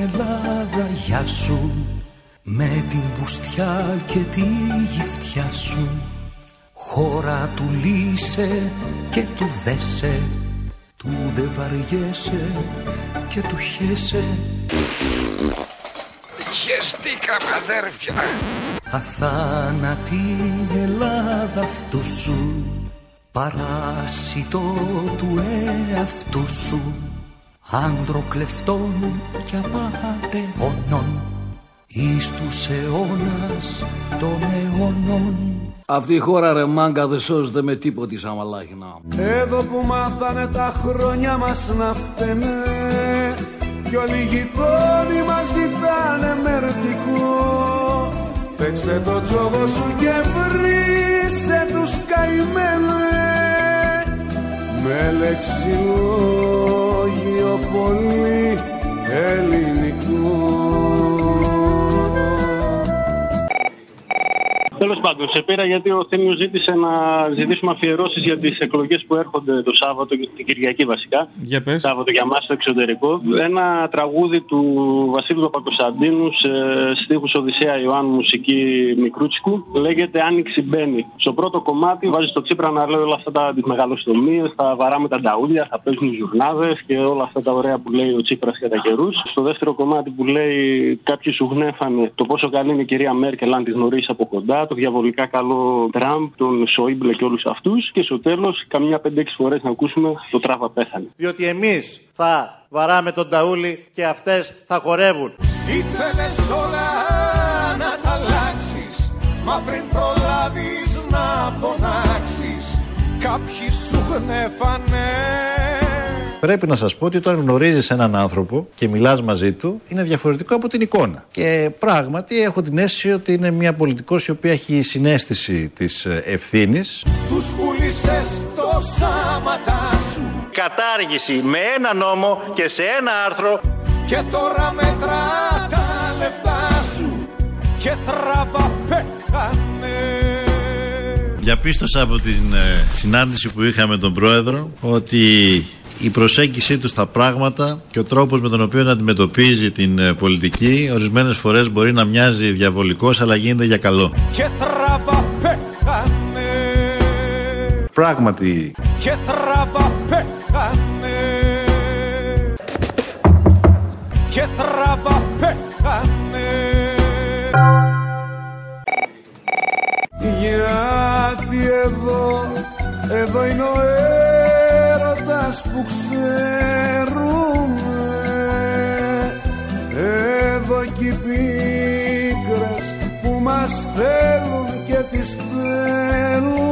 Speaker 31: Ελλάδα γεια σου Με την πουστιά και τη γυφτιά σου Χώρα του λύσε και του δέσε Του δε βαριέσαι και του χέσε
Speaker 27: Χεστήκαμε αδέρφια.
Speaker 31: Αθάνατη Ελλάδα αυτού σου. Παράσιτο του εαυτού σου. Άντρο κλεφτών και απατεώνων Εις τους αιώνας των αιώνων.
Speaker 8: Αυτή η χώρα ρε μάγκα δεν σώζεται με τίποτη σαν μαλάχινα.
Speaker 32: Εδώ που μάθανε τα χρόνια μας να φταίνε Κι όλοι οι γειτόνοι μας ζητάνε μερτικό Παίξε το τζόγο σου και βρήσε τους καημένε. Με λεξιλόγιο πολύ ελληνικό
Speaker 42: Τέλος πάντων, σε πήρα γιατί ο Θέμιο ζήτησε να ζητήσουμε αφιερώσεις για τις εκλογές που έρχονται το Σάββατο και την Κυριακή βασικά.
Speaker 26: Για πες.
Speaker 42: Σάββατο για μας στο εξωτερικό. Ένα τραγούδι του Βασίλου Παπακοσταντίνου σε στίχους Οδυσσέα Ιωάννου, μουσική Μικρούτσικου. Λέγεται Άνοιξη Μπαίνει. Στο πρώτο κομμάτι βάζει το Τσίπρα να λέει όλα αυτά τα τις μεγαλοστομίε, θα βαράμε τα νταούλια, θα παίζουν ζουρνάδες και όλα αυτά τα ωραία που λέει ο Τσίπρας κατά καιρούς. Στο δεύτερο κομμάτι που λέει Κάποιοι σου γνέφανε το πόσο καλή είναι η κυρία Μέρκελ αν τη γνωρίσει από κοντά, το διαβολικά καλό Τραμπ, τον Σόιμπλε και όλους αυτούς. Και στο τέλος, καμιά 5-6 φορές να ακούσουμε το τράβα πέθανε.
Speaker 36: Διότι εμείς θα βαράμε τον ταούλι και αυτές θα χορεύουν.
Speaker 32: Ήθελες όλα να τα αλλάξεις Μα πριν προλάβεις να φωνάξεις Κάποιοι σου γνέφανε
Speaker 18: Πρέπει να σας πω ότι όταν γνωρίζεις έναν άνθρωπο και μιλάς μαζί του είναι διαφορετικό από την εικόνα. Και πράγματι έχω την αίσθηση ότι είναι μια πολιτικός η οποία έχει συνέστηση της ε, ευθύνης.
Speaker 32: Τους πουλήσες τόσα ματά σου
Speaker 36: Κατάργηση με ένα νόμο και σε ένα άρθρο
Speaker 32: Και τώρα μετρά τα λεφτά σου Και τραβά πέθανε
Speaker 18: Διαπίστωσα από την ε, συνάντηση που είχαμε με τον πρόεδρο ότι η προσέγγιση τους στα πράγματα και ο τρόπος με τον οποίο αντιμετωπίζει την ε, πολιτική ορισμένες φορές μπορεί να μοιάζει διαβολικός αλλά γίνεται για καλό.
Speaker 32: Και τραβά πέθανε
Speaker 18: Πράγματι.
Speaker 32: Και τραβά πέθανε Και τραβά πέθανε Γιατί εδώ, εδώ είναι ο έρωτας που ξέρουμε Εδώ κι οι πίκρες που μας θέλουν και τις θέλουμε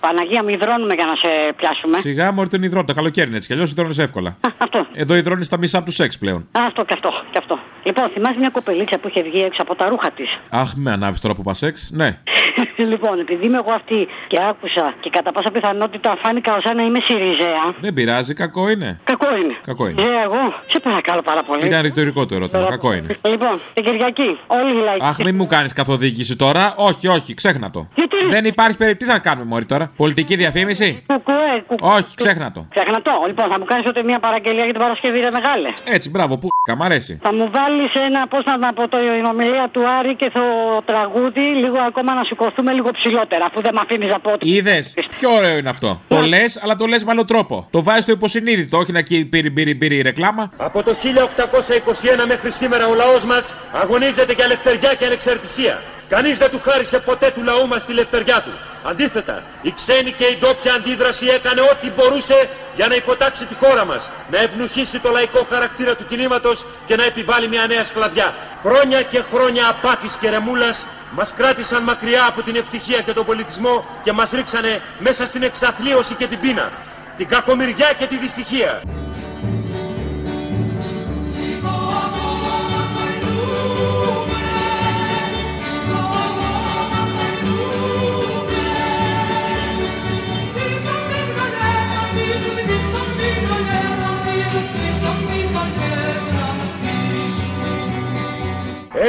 Speaker 43: Παναγία, μη υδρώνουμε για να σε πιάσουμε.
Speaker 26: Σιγά μωρή τον υδρώνει. Τα καλοκαίρι είναι έτσι κι αλλιώς υδρώνει εύκολα.
Speaker 43: Αυτό.
Speaker 26: Εδώ υδρώνει τα μισά τους σεξ πλέον.
Speaker 43: Α, Αυτό και αυτό και αυτό. Λοιπόν, θυμάσαι μια κοπελίτσα που είχε βγει έξω από τα ρούχα της;
Speaker 26: Αχ, με ανάβεις τώρα που πας σεξ. Ναι.
Speaker 43: λοιπόν, επειδή είμαι εγώ αυτή και άκουσα και κατά πάσα πιθανότητα φάνηκα ως να είμαι Σιριζέα.
Speaker 26: Δεν πειράζει, κακό είναι.
Speaker 43: Κακό είναι.
Speaker 26: Κακό είναι.
Speaker 43: Σιριζέα εγώ. Σε παρακαλώ πάρα πολύ.
Speaker 26: Ήταν ρητορικό το ερώτημα. Κακό είναι.
Speaker 43: Λοιπόν, την Κυριακή, όλοι οι λαϊκοί.
Speaker 26: Αχ, μην μου κάνεις καθοδήγηση τώρα. Όχι, όχι, ξέχνα το.
Speaker 43: Γιατί;
Speaker 26: Δεν υπάρχει περίπτωση. Τι θα κάνουμε, Μωρή τώρα; Πολιτική διαφήμιση;
Speaker 43: Κουκουέ, κουκουέ.
Speaker 26: Όχι, ξέχνα το.
Speaker 43: Ξέχνα το. Λοιπόν, θα μου κάνεις τότε μια παραγγελία για την Παρασκευή, ρε μεγάλε.
Speaker 26: Έτσι, μπράβο, που μ' αρέσει.
Speaker 43: Θα μου βάλεις ένα, πώς να πω, το η ομιλία του Άρη και το τραγούδι, λίγο ακόμα να σηκωθούμε λίγο ψηλότερα, αφού δεν με αφήνεις να πω.
Speaker 26: Είδες. Πιο ωραίο είναι αυτό. Το λες, αλλά το λες με άλλο τρόπο. Το βάζεις στο υποσυνείδητο, όχι να εκεί πήρει, πήρει, πήρει ρεκλάμα.
Speaker 44: Από το 1821 μέχρι σήμερα ο λαός μας αγωνίζεται για ελευθεριά και ανεξαρτησία. Κανείς δεν του χάρισε ποτέ του λαού μας τη λευτεριά του. Αντίθετα, η ξένη και η ντόπια αντίδραση έκανε ό,τι μπορούσε για να υποτάξει τη χώρα μας, να ευνουχίσει το λαϊκό χαρακτήρα του κινήματος και να επιβάλλει μια νέα σκλαβιά. Χρόνια και χρόνια απάτης και ρεμούλας μας κράτησαν μακριά από την ευτυχία και τον πολιτισμό και μας ρίξανε μέσα στην εξαθλίωση και την πείνα, την κακομοιριά και τη δυστυχία.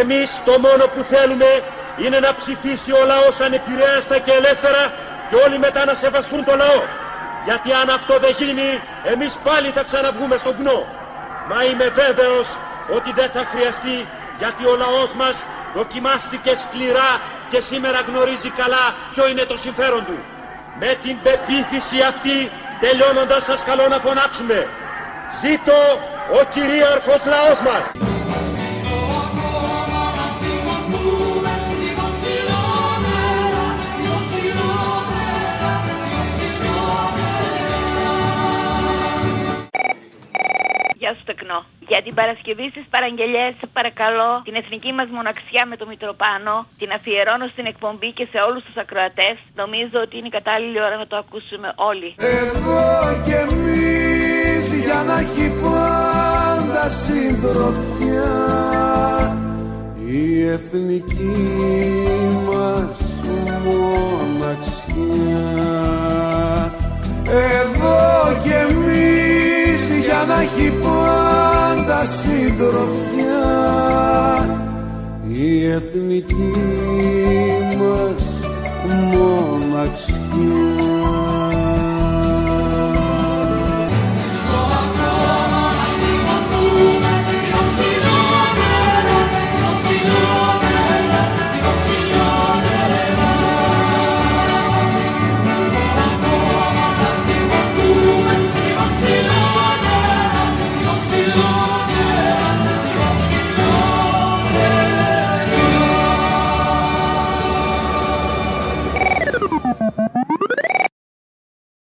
Speaker 44: Εμείς το μόνο που θέλουμε είναι να ψηφίσει ο λαός ανεπηρέαστα και ελεύθερα και όλοι μετά να σεβαστούν το λαό. Γιατί αν αυτό δεν γίνει, εμείς πάλι θα ξαναβγούμε στο βουνό. Μα είμαι βέβαιος ότι δεν θα χρειαστεί γιατί ο λαός μας δοκιμάστηκε σκληρά και σήμερα γνωρίζει καλά ποιο είναι το συμφέρον του. Με την πεποίθηση αυτή, τελειώνοντας σας καλώ να φωνάξουμε. Ζήτω ο κυρίαρχος λαός μας.
Speaker 45: Για την Παρασκευή στις παραγγελίες, παρακαλώ, την εθνική μας μοναξιά με το Μητροπάνο, την αφιερώνω στην εκπομπή και σε όλους τους ακροατές. Νομίζω ότι είναι η κατάλληλη ώρα να το ακούσουμε όλοι.
Speaker 32: Εδώ κι εμείς για να έχει πάντα συντροφιά η εθνική μας μοναξιά εδώ κι εμείς για να έχει πάντα συντροφιά η εθνική μας μοναξιά